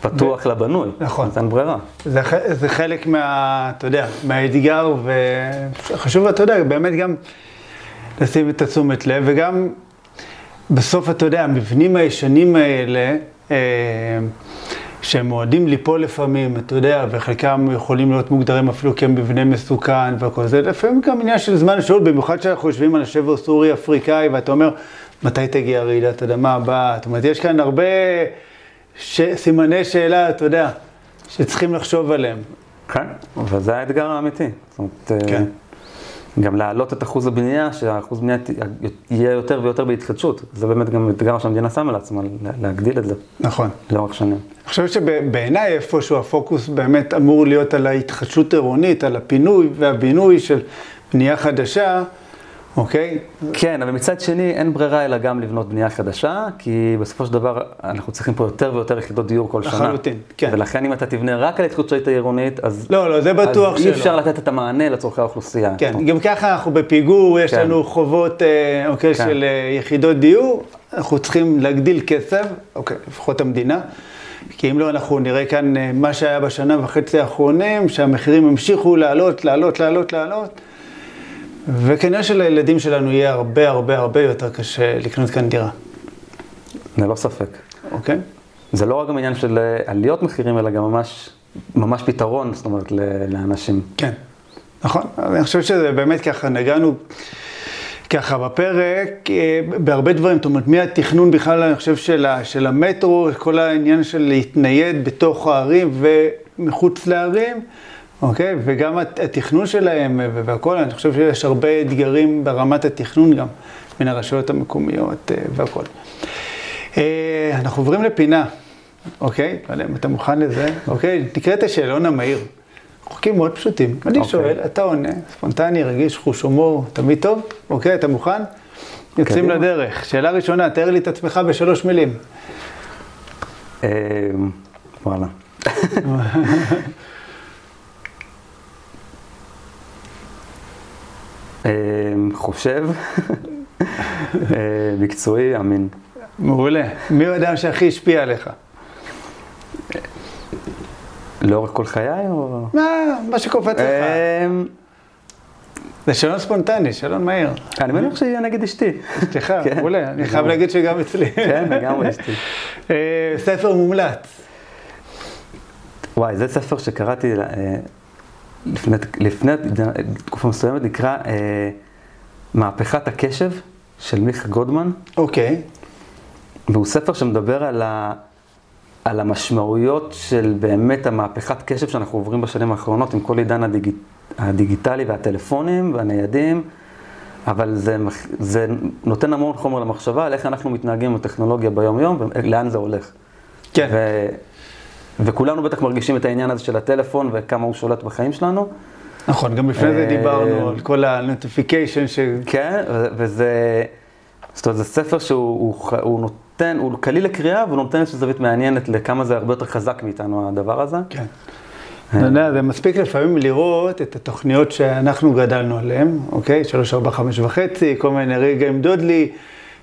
הפתוח לבנוי. נכון. אז אין ברירה. זה, ח- זה חלק מה, אתה יודע, מהאתגר, וחשוב, אתה יודע, באמת גם לשים את התשומת לב, וגם בסוף, אתה יודע, המבנים הישנים האלה, אה, שהם מועדים ליפול לפעמים, אתה יודע, וחלקם יכולים להיות מוגדרים אפילו כמבנה מסוכן וכל זה, לפעמים גם עניין של זמן שאול, במיוחד כשאנחנו יושבים על השבר סורי-אפריקאי, ואתה אומר, מתי תגיע רעידת אדמה הבאה? זאת אומרת, יש כאן הרבה ש... סימני שאלה, אתה יודע, שצריכים לחשוב עליהם. כן, וזה האתגר האמיתי. זאת אומרת, כן. אה, גם להעלות את אחוז הבנייה, שהאחוז בנייה ת- יהיה יותר ויותר בהתחדשות. זה באמת גם אתגר שהמדינה שמה לעצמה, לה- להגדיל את זה נכון. לאורך שנים. אני חושב שבעיניי איפשהו הפוקוס באמת אמור להיות על ההתחדשות עירונית, על הפינוי והבינוי של בנייה חדשה, אוקיי? כן, אבל מצד שני אין ברירה אלא גם לבנות בנייה חדשה, כי בסופו של דבר אנחנו צריכים פה יותר ויותר יחידות דיור כל שנה. לחלוטין, כן. ולכן אם אתה תבנה רק על התחדשות העירונית, אז, לא, לא, זה בטוח אז אי שלא. אפשר לתת את המענה לצורכי האוכלוסייה. כן, גם ככה אנחנו בפיגור, יש כן. לנו חובות, אה, אוקיי, כן. של אה, יחידות דיור, אנחנו צריכים להגדיל כסף, אוקיי, לפחות המדינה, כי אם לא, אנחנו נראה כאן אה, מה שהיה בשנה וחצי האחרונים, שהמחירים המשיכו לעלות, לעלות, לעלות, לעלות, וכנראה שלילדים שלנו יהיה הרבה הרבה הרבה יותר קשה לקנות כאן דירה, ללא ספק. אוקיי? זה לא רק גם עניין של אה, עליות מחירים, אלא גם ממש, ממש פתרון, זאת אומרת, לאנשים. כן, נכון. אני חושב שזה באמת ככה, נגענו ככה בפרק, אה, בהרבה דברים, זאת אומרת, מהתכנון בכלל, אני חושב, של, ה, של המטרו, כל העניין של להתנייד בתוך הערים ומחוץ לערים, אוקיי? וגם התכנון שלהם והכל, אני חושב שיש הרבה אתגרים ברמת התכנון גם, בין הרשויות המקומיות והכל. אנחנו עוברים לפינה, אוקיי? לא אם אתה מוכן לזה, אוקיי? תקרא את השאלון המהיר. חוקים מאוד פשוטים. אני okay. אוקיי. שואל, אתה עונה, ספונטני, רגיש, חוש הומור, תמיד טוב? אוקיי, אתה מוכן? יוצאים קדימה. לדרך. שאלה ראשונה, תאר לי את עצמך בשלוש מילים. אמ, וואלה. אמ, חושב, אה, מקצועי, אמין. מעולה. מי האדם שהכי השפיע עליך? לאורך כל חיי או... מה, מה שקופץ לך. אמ, זה שאלון ספונטני, שאלון מהיר. אני מניח שיהיה נגד אשתי. אשתך, כן. מעולה. אני חייב להגיד שגם אצלי. כן, לגמרי אשתי. אה, ספר מומלץ. וואי, זה ספר שקראתי אה, לפני תקופה מסוימת, נקרא אה, מהפכת הקשב של מיכה גודמן. אוקיי. והוא ספר שמדבר על ה... על המשמעויות של באמת המהפכת קשב שאנחנו עוברים בשנים האחרונות עם כל עידן הדיג... הדיגיטלי והטלפונים והניידים, אבל זה, זה נותן המון חומר למחשבה על איך אנחנו מתנהגים עם הטכנולוגיה ביום-יום ולאן זה הולך. כן. ו... וכולנו בטח מרגישים את העניין הזה של הטלפון וכמה הוא שולט בחיים שלנו. נכון, גם לפני זה דיברנו על כל ה notification ש... כן, וזה... זאת אומרת, זה ספר שהוא הוא, הוא נותן, הוא קליל לקריאה, והוא נותן איזושהי זווית מעניינת לכמה זה הרבה יותר חזק מאיתנו הדבר הזה. כן. אתה יודע, זה מספיק לפעמים לראות את התוכניות שאנחנו גדלנו עליהן, אוקיי? שלוש, ארבע, חמש וחצי, כל מיני רגע עם דודלי,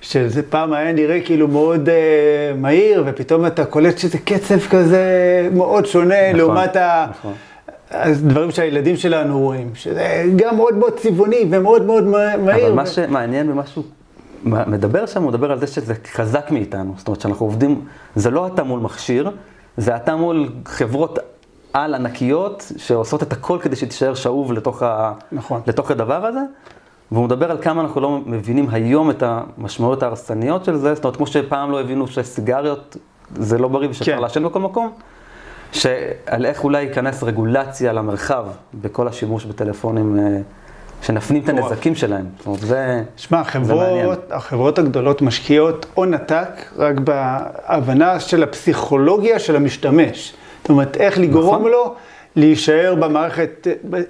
שזה פעם היה נראה כאילו מאוד אה, מהיר, ופתאום אתה קולט שזה קצב כזה מאוד שונה נכון, לעומת ה... נכון. הדברים שהילדים שלנו רואים, שזה גם מאוד מאוד צבעוני ומאוד מאוד מהיר. אבל מה שמעניין במשהו מדבר שם, הוא מדבר על זה שזה חזק מאיתנו. זאת אומרת שאנחנו עובדים, זה לא אתה מול מכשיר, זה אתה מול חברות על ענקיות שעושות את הכל כדי שתישאר שאוב לתוך, ה, נכון. לתוך הדבר הזה. והוא מדבר על כמה אנחנו לא מבינים היום את המשמעויות ההרסניות של זה, זאת אומרת, כמו שפעם לא הבינו שסיגריות זה לא בריא ושאפשר כן. לעשן בכל מקום, שעל איך אולי ייכנס רגולציה למרחב בכל השימוש בטלפונים. שנפנים את הנזקים שלהם. זאת אומרת, זה, שמע, החברות, החברות הגדולות משקיעות הון עתק רק בהבנה של הפסיכולוגיה של המשתמש. זאת אומרת, איך לגרום נכון. לו להישאר במערכת,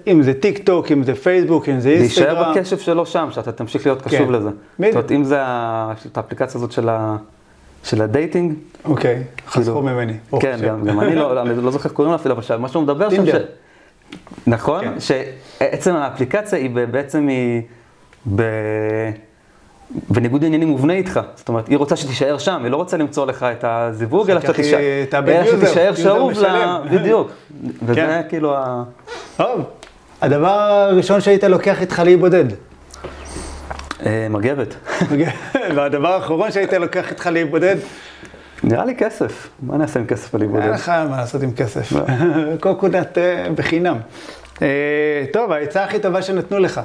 אם זה טיק טוק, אם זה פייסבוק, אם זה אינסטגרם. להישאר בקשב שלו שם, שאתה תמשיך להיות קשוב כן. לזה. זאת אומרת, אם זה האפליקציה הזאת של, ה, של ה dating. אוקיי, כאילו, חסכו ממני. כן, גם, גם אני לא, אני לא זוכר איך קוראים לה אפילו, אבל מה שהוא מדבר שם. נכון? כן. שעצם האפליקציה היא בעצם היא ב... בניגוד עניינים מובנה איתך. זאת אומרת, היא רוצה שתישאר שם, היא לא רוצה למצוא לך את הזיווג, אלא שתישאר שאוב ל... בדיוק. וזה כן. כאילו ה... טוב, הדבר הראשון שהיית לוקח איתך להיבודד. אה, מגבת. והדבר האחרון שהיית לוקח איתך להיבודד? נראה לי כסף. מה נעשה עם כסף על עיבודים? אין לך מה לעשות עם כסף. לא. קוקונט אה, בחינם. אה, טוב, העצה הכי טובה שנתנו לך.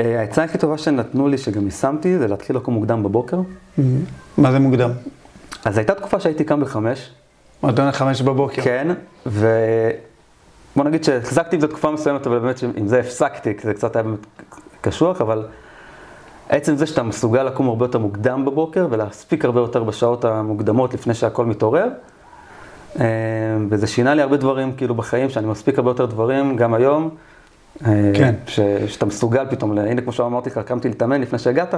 אה, העצה הכי טובה שנתנו לי, שגם יישמתי, זה להתחיל לקום מוקדם בבוקר. Mm-hmm. מה זה מוקדם? אז הייתה תקופה שהייתי קם בחמש. מועדון לחמש בבוקר. כן, ובוא נגיד שהחזקתי עם זה תקופה מסוימת, אבל באמת עם זה הפסקתי, כי זה קצת היה באמת קשוח, אבל עצם זה שאתה מסוגל לקום הרבה יותר מוקדם בבוקר ולהספיק הרבה יותר בשעות המוקדמות לפני שהכל מתעורר. אה, וזה שינה לי הרבה דברים כאילו בחיים, שאני מספיק הרבה יותר דברים, גם היום. אה, כן. ש, שאתה מסוגל פתאום, הנה כמו שאמרתי לך, קמתי להתאמן לפני שהגעת.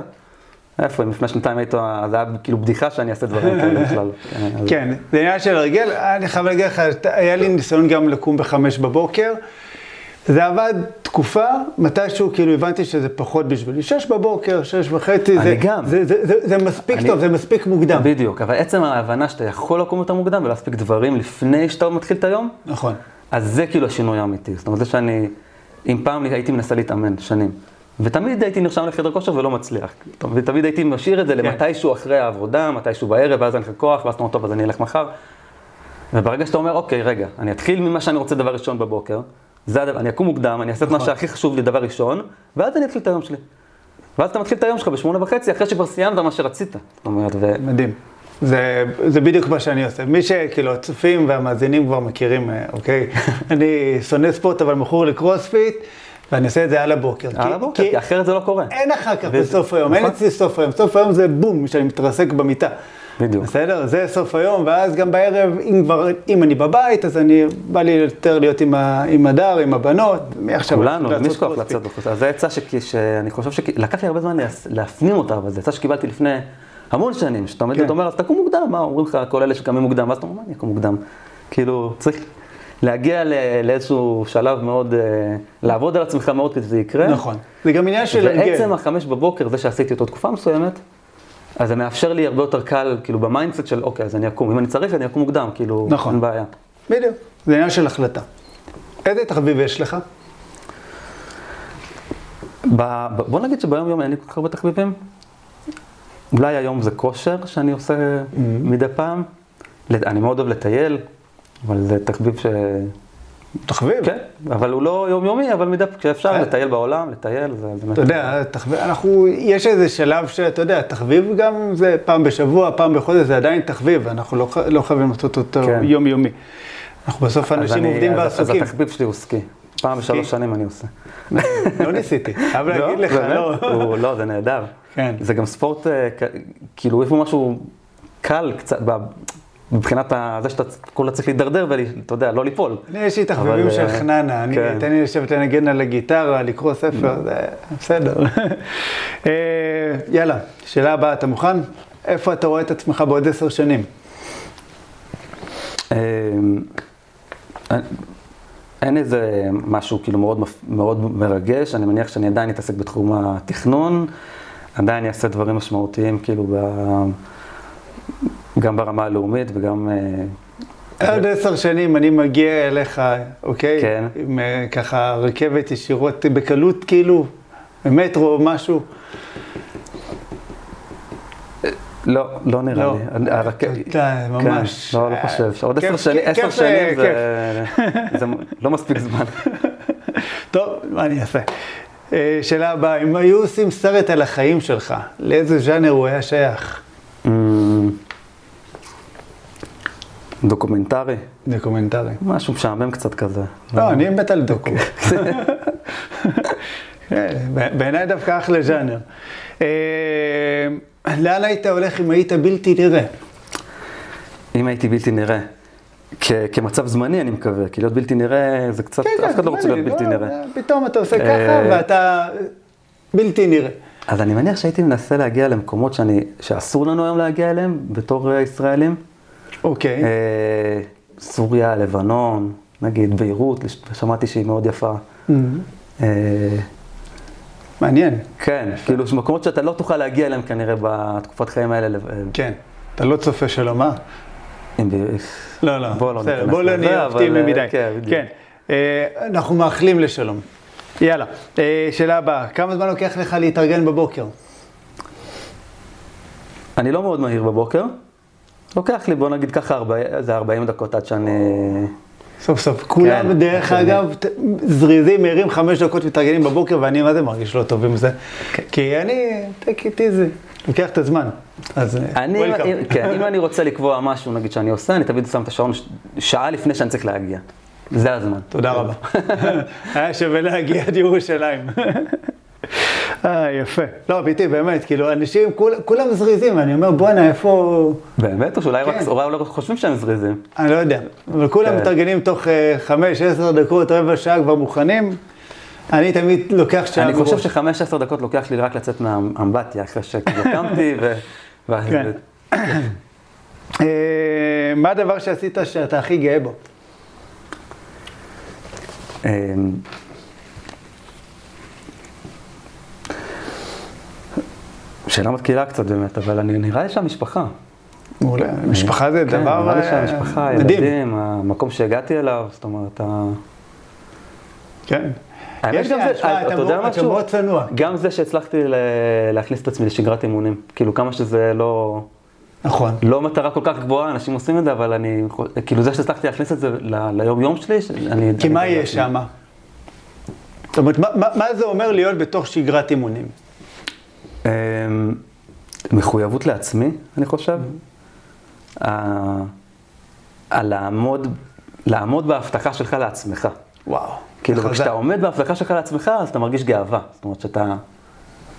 איפה, אם לפני שנתיים היית, זה היה כאילו בדיחה שאני אעשה דברים כאלה בכלל. כן, זה עניין של הרגל, אני חייב להגיד לך, היה לי ניסיון גם לקום בחמש בבוקר. זה עבד תקופה, מתישהו כאילו הבנתי שזה פחות בשבילי. שש בבוקר, שש וחצי, זה, גם. זה, זה, זה, זה מספיק אני, טוב, זה מספיק מוקדם. בדיוק, אבל עצם ההבנה שאתה יכול לקום יותר מוקדם ולהספיק דברים לפני שאתה מתחיל את היום, נכון. אז זה כאילו השינוי האמיתי. זאת אומרת, זה שאני, אם פעם הייתי מנסה להתאמן שנים, ותמיד הייתי נרשם לחדר כושר ולא מצליח. ותמיד הייתי משאיר את זה כן. למתישהו אחרי העבודה, מתישהו בערב, ואז אין לך כוח, ואז אתה אומר, טוב, אז אני אלך מחר. וברגע שאתה אומר, אוקיי, רגע, אני אתחיל ממה שאני רוצה דבר ראשון בבוקר, זה הדבר, אני אקום מוקדם, אני אעשה את מה נכון. שהכי חשוב לי דבר ראשון, ואז אני אתחיל את היום שלי. ואז אתה מתחיל את היום שלך בשמונה וחצי, אחרי שכבר סיימת מה שרצית. אומרת, ו... מדהים. זה, זה בדיוק מה שאני עושה. מי שכאילו הצופים והמאזינים כבר מכירים, אה, אוקיי? אני שונא ספורט אבל מכור לקרוספיט, ואני עושה את זה על הבוקר. על כי- הבוקר, כי כי אחרת זה לא קורה. אין אחר כך בסוף היום, אין נכון. אצלי סוף היום. סוף היום זה בום, שאני מתרסק במיטה. בדיוק. בסדר? זה סוף היום, ואז גם בערב, אם כבר, אם אני בבית, אז אני, בא לי יותר להיות עם, ה, עם הדר, עם הבנות, מעכשיו כולנו, לעשות למי יש כוח קרוספיט. לצאת בחוץ? אז זו עצה שאני חושב שלקח לי הרבה זמן להפנים אותה, אבל זו עצה שקיבלתי לפני המון שנים, שאתה עומד כן. ואתה אומר, אז תקום מוקדם, מה אומרים לך כל אלה שקמים מוקדם, ואז אתה אומר, מה אני אקום מוקדם? כאילו, צריך להגיע לאיזשהו שלב מאוד, אה, לעבוד על עצמך מאוד כדי שזה יקרה. נכון. זה גם עניין של. ועצם החמש בבוקר, זה שעשיתי אותו תקופה מסוימת, אז זה מאפשר לי הרבה יותר קל, כאילו ב mindset של, אוקיי, אז אני אקום, אם אני צריך, אני אקום מוקדם, כאילו, נכון. אין בעיה. בדיוק, זה עניין של החלטה. איזה תחביב יש לך? ב- ב- בוא נגיד שביום יום אין לי כל כך הרבה תחביבים. אולי היום זה כושר שאני עושה מדי פעם. אני מאוד אוהב לטייל, אבל זה תחביב ש... תחביב? כן, אבל הוא לא יומיומי, אבל מדי פעם, כשאפשר אה. לטייל בעולם, לטייל, זה באמת... אתה יודע, תחביב, אנחנו, יש איזה שלב שאתה יודע, תחביב גם זה פעם בשבוע, פעם בחודש, זה עדיין תחביב, אנחנו לא, לא חייבים לעשות אותו כן. יומיומי. אנחנו בסוף אנשים אני- עובדים אז- אז. התחביב שלי הוא סקי. פעם בשלוש שנים אני עושה. לא ניסיתי, חייב להגיד לך? לא. לא, זה נהדר. כן. זה גם ספורט, אה, כאילו, יש בו משהו קל קצת, מבחינת זה שאתה כולה צריך להידרדר ואתה יודע, לא ליפול. אני יש לי תחביבים אבל, של אה, חננה, כן. תן לי לשבת לנגן על הגיטרה, לקרוא ספר, זה בסדר. אה, יאללה, שאלה הבאה, אתה מוכן? איפה אתה רואה את עצמך בעוד עשר שנים? אה, אין איזה משהו כאילו מאוד, מאוד מרגש, אני מניח שאני עדיין אתעסק בתחום התכנון, עדיין אעשה דברים משמעותיים כאילו ב... גם ברמה הלאומית וגם... אה, עוד עשר שנים אני מגיע אליך, אוקיי? כן. עם אה, ככה רכבת ישירות בקלות, כאילו, במטרו או משהו. לא, לא נראה לא. לי. די, ממש. כן, לא, לא חושב. עוד כיף, עשר שנים, עשר שנים. זה זה לא מספיק זמן. טוב, מה אני אעשה? אה, שאלה הבאה, אם היו עושים סרט על החיים שלך, לאיזה ז'אנר הוא היה שייך? דוקומנטרי, דוקומנטרי. משהו משעמם קצת כזה. לא, אני מת על דוקו. כן, ב- בעיניי דווקא אחלה ז'אנר. אה, לאן היית הולך אם היית בלתי נראה? אם הייתי בלתי נראה, כ- כמצב זמני אני מקווה, כי להיות בלתי נראה זה קצת, אף אחד לא רוצה להיות בלתי נראה. פתאום אתה עושה ככה אה, ואתה בלתי נראה. אז אני מניח שהייתי מנסה להגיע למקומות שאני, שאסור לנו היום להגיע אליהם בתור אה, ישראלים. אוקיי. אה, סוריה, לבנון, נגיד ביירות, שמעתי שהיא מאוד יפה. אה, מעניין. כן, כאילו יש מקומות שאתה לא תוכל להגיע אליהם כנראה בתקופת חיים האלה. אה, כן. אתה לא צופה שלום? אם ב- לא, לא. בוא לא בסדר, בוא לא נהיה אופטימי מדי. כן. כן. אנחנו מאחלים לשלום. יאללה. שאלה הבאה, כמה זמן לוקח לך להתארגן בבוקר? אני לא מאוד מהיר בבוקר. לוקח לי, בוא נגיד ככה, 40 איזה 40 דקות עד שאני... סוף סוף. כולם, כן, דרך כן. אגב, זריזים, מהירים חמש דקות מתארגנים בבוקר, ואני מה זה מרגיש לא טוב עם זה. כן. כי אני, take it easy, לוקח את הזמן. אז אה, אני, welcome. אם, כן, אם אני רוצה לקבוע משהו, נגיד שאני עושה, אני תמיד שם את השעון שעה לפני שאני צריך להגיע. זה הזמן. תודה רבה. היה שווה להגיע עד ירושלים. אה, יפה. לא, אמיתי, באמת, כאילו, אנשים, כול- כולם זריזים, ואני אומר, בואנה, איפה... באמת? או שאולי כן. רק, אולי לא חושבים שהם זריזים. אני לא יודע, אבל כולם כן. מתארגנים תוך אה, חמש, עשר דקות, רבע שעה כבר מוכנים. אני תמיד לוקח שעה אני חושב. שחמש עשר דקות לוקח לי רק לצאת מהאמבטיה, אחרי שכאילו קמתי ו... כן. אה, מה הדבר שעשית שאתה הכי גאה בו? שאלה מתקילה קצת באמת, אבל אני נראה לי שהמשפחה. מעולה. משפחה זה כן, דבר נראה לי אה, שהמשפחה. הילדים, המקום שהגעתי אליו, זאת אומרת, ה... כן. האמת יש גם זה, אתה יודע משהו? גם זה שהצלחתי להכניס את עצמי לשגרת אימונים, כאילו כמה שזה לא, נכון. לא מטרה כל כך גבוהה, אנשים עושים את זה, אבל אני, כאילו זה שהצלחתי להכניס את זה ל- ליום יום שלי, אני... כי מה בעצמי. שם? זאת אומרת, מה זה אומר להיות בתוך שגרת אימונים? אמ, מחויבות לעצמי, אני חושב. ה- על לעמוד, לעמוד בהבטחה שלך לעצמך. וואו. כאילו, חזק. וכשאתה עומד בהבטחה שלך לעצמך, אז אתה מרגיש גאווה. זאת אומרת שאתה,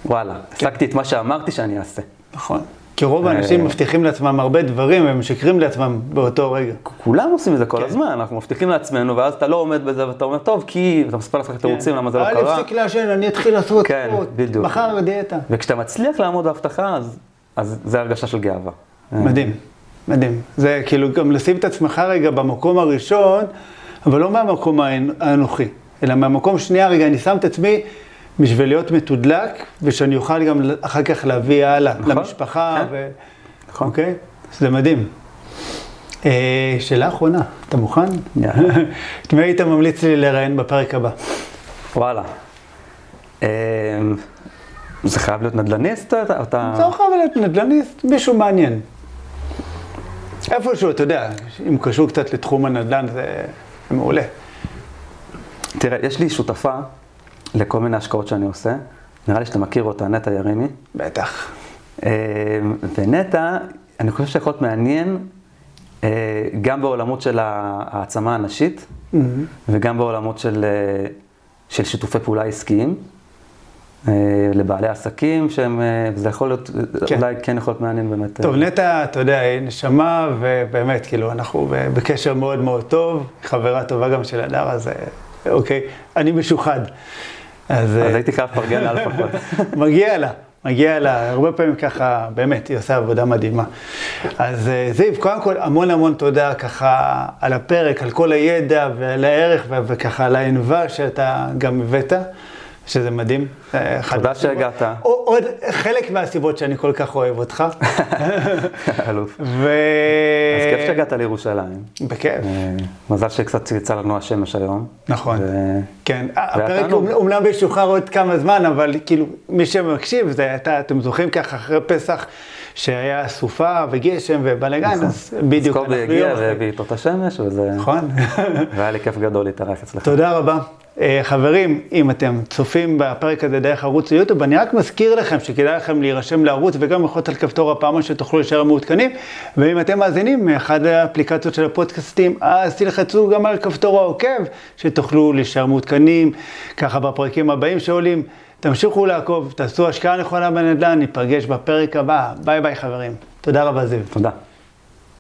וואלה, השגתי את מה שאמרתי שאני אעשה. נכון. כי רוב האנשים אה. מבטיחים לעצמם הרבה דברים, והם משקרים לעצמם באותו רגע. כולם עושים את זה כל כן. הזמן, אנחנו מבטיחים לעצמנו, ואז אתה לא עומד בזה ואתה אומר, טוב, כי, ואתה מספר לעצמך תירוצים למה זה לא קרה. אפסיק לעשן, אני אתחיל לעשות כן. בדיוק. מחר דיאטה. וכשאתה מצליח לעמוד בהבטחה, אז, אז זה הרגשה של גאווה. מדהים, מדהים. זה כאילו גם לשים את עצמך רגע במקום הראשון, אבל לא מהמקום האנ- האנוכי, אלא מהמקום שנייה, רגע, אני שם את עצמי בשביל להיות מתודלק, ושאני אוכל גם אחר כך להביא הלאה נכון, למשפחה, כן. ו... נכון. אוקיי? זה מדהים. אה, שאלה אחרונה, אתה מוכן? את מי היית ממליץ לי לראיין בפרק הבא? וואלה. אמ, זה חייב להיות נדל"ניסט או אתה- אתה... זה לא חייב להיות נדל"ניסט, מישהו מעניין. איפשהו, אתה יודע, אם קשור קצת לתחום הנדל"ן, זה מעולה. תראה, יש לי שותפה לכל מיני השקעות שאני עושה. נראה לי שאתה מכיר אותה, נטע ירימי. בטח. אמ, ונטע, אני חושב שיכול להיות מעניין אה, גם בעולמות של העצמה הנשית וגם בעולמות של, אה, של שיתופי פעולה עסקיים. אה, לבעלי עסקים שהם, אה, וזה יכול להיות, כן. אולי כן יכול להיות מעניין באמת. טוב, אה, נטע, אתה יודע, היא נשמה, ובאמת, כאילו, אנחנו בקשר מאוד מאוד טוב, חברה טובה גם של הדר, אז אה, אוקיי, אני משוחד. אז אה, אז הייתי חייב לפרגן לה לפחות. מגיע לה, מגיע לה, הרבה פעמים ככה, באמת, היא עושה עבודה מדהימה. אז אה, זיו, קודם כל, המון המון תודה ככה על הפרק, על כל הידע ועל הערך, וככה על הענווה שאתה גם הבאת, שזה מדהים. אה, תודה שהגעת. עוד חלק מהסיבות שאני כל כך אוהב אותך. אלוף. ו... אז כיף שהגעת לירושלים. בכיף, אה, מזל שקצת יצא לנו השמש היום. נכון. כן, הפרק. אומנם ישוחרר עוד כמה זמן, אבל כאילו, מי שמקשיב, זה אתה, אתם זוכרים ככה אחרי פסח, שהיה סופה וגשם ובלאגן, אז בדיוק, אז קובי אנחנו הגיע יום. והביא איתו את השמש, וזה... נכון. והיה לי כיף גדול להתארח אצלך. תודה רבה. אה, חברים, אם אתם צופים בפרק הזה דרך ערוץ היוטיוב, אני רק מזכיר לכם שכדאי לכם להירשם לערוץ וגם ללחוץ על כפתור הפעמון שתוכלו להישאר מעודכנים. ואם אתם מאזינים מאחד האפליקציות של הפודקאסטים, אז תלחצו גם על כפתור העוקב, שתוכלו להישאר מעודכנים, ככה בפרקים הבאים שעולים. תמשיכו לעקוב, תעשו השקעה נכונה בנדל"ן, ניפגש בפרק הבא. ביי ביי חברים. תודה רבה זיו. תודה.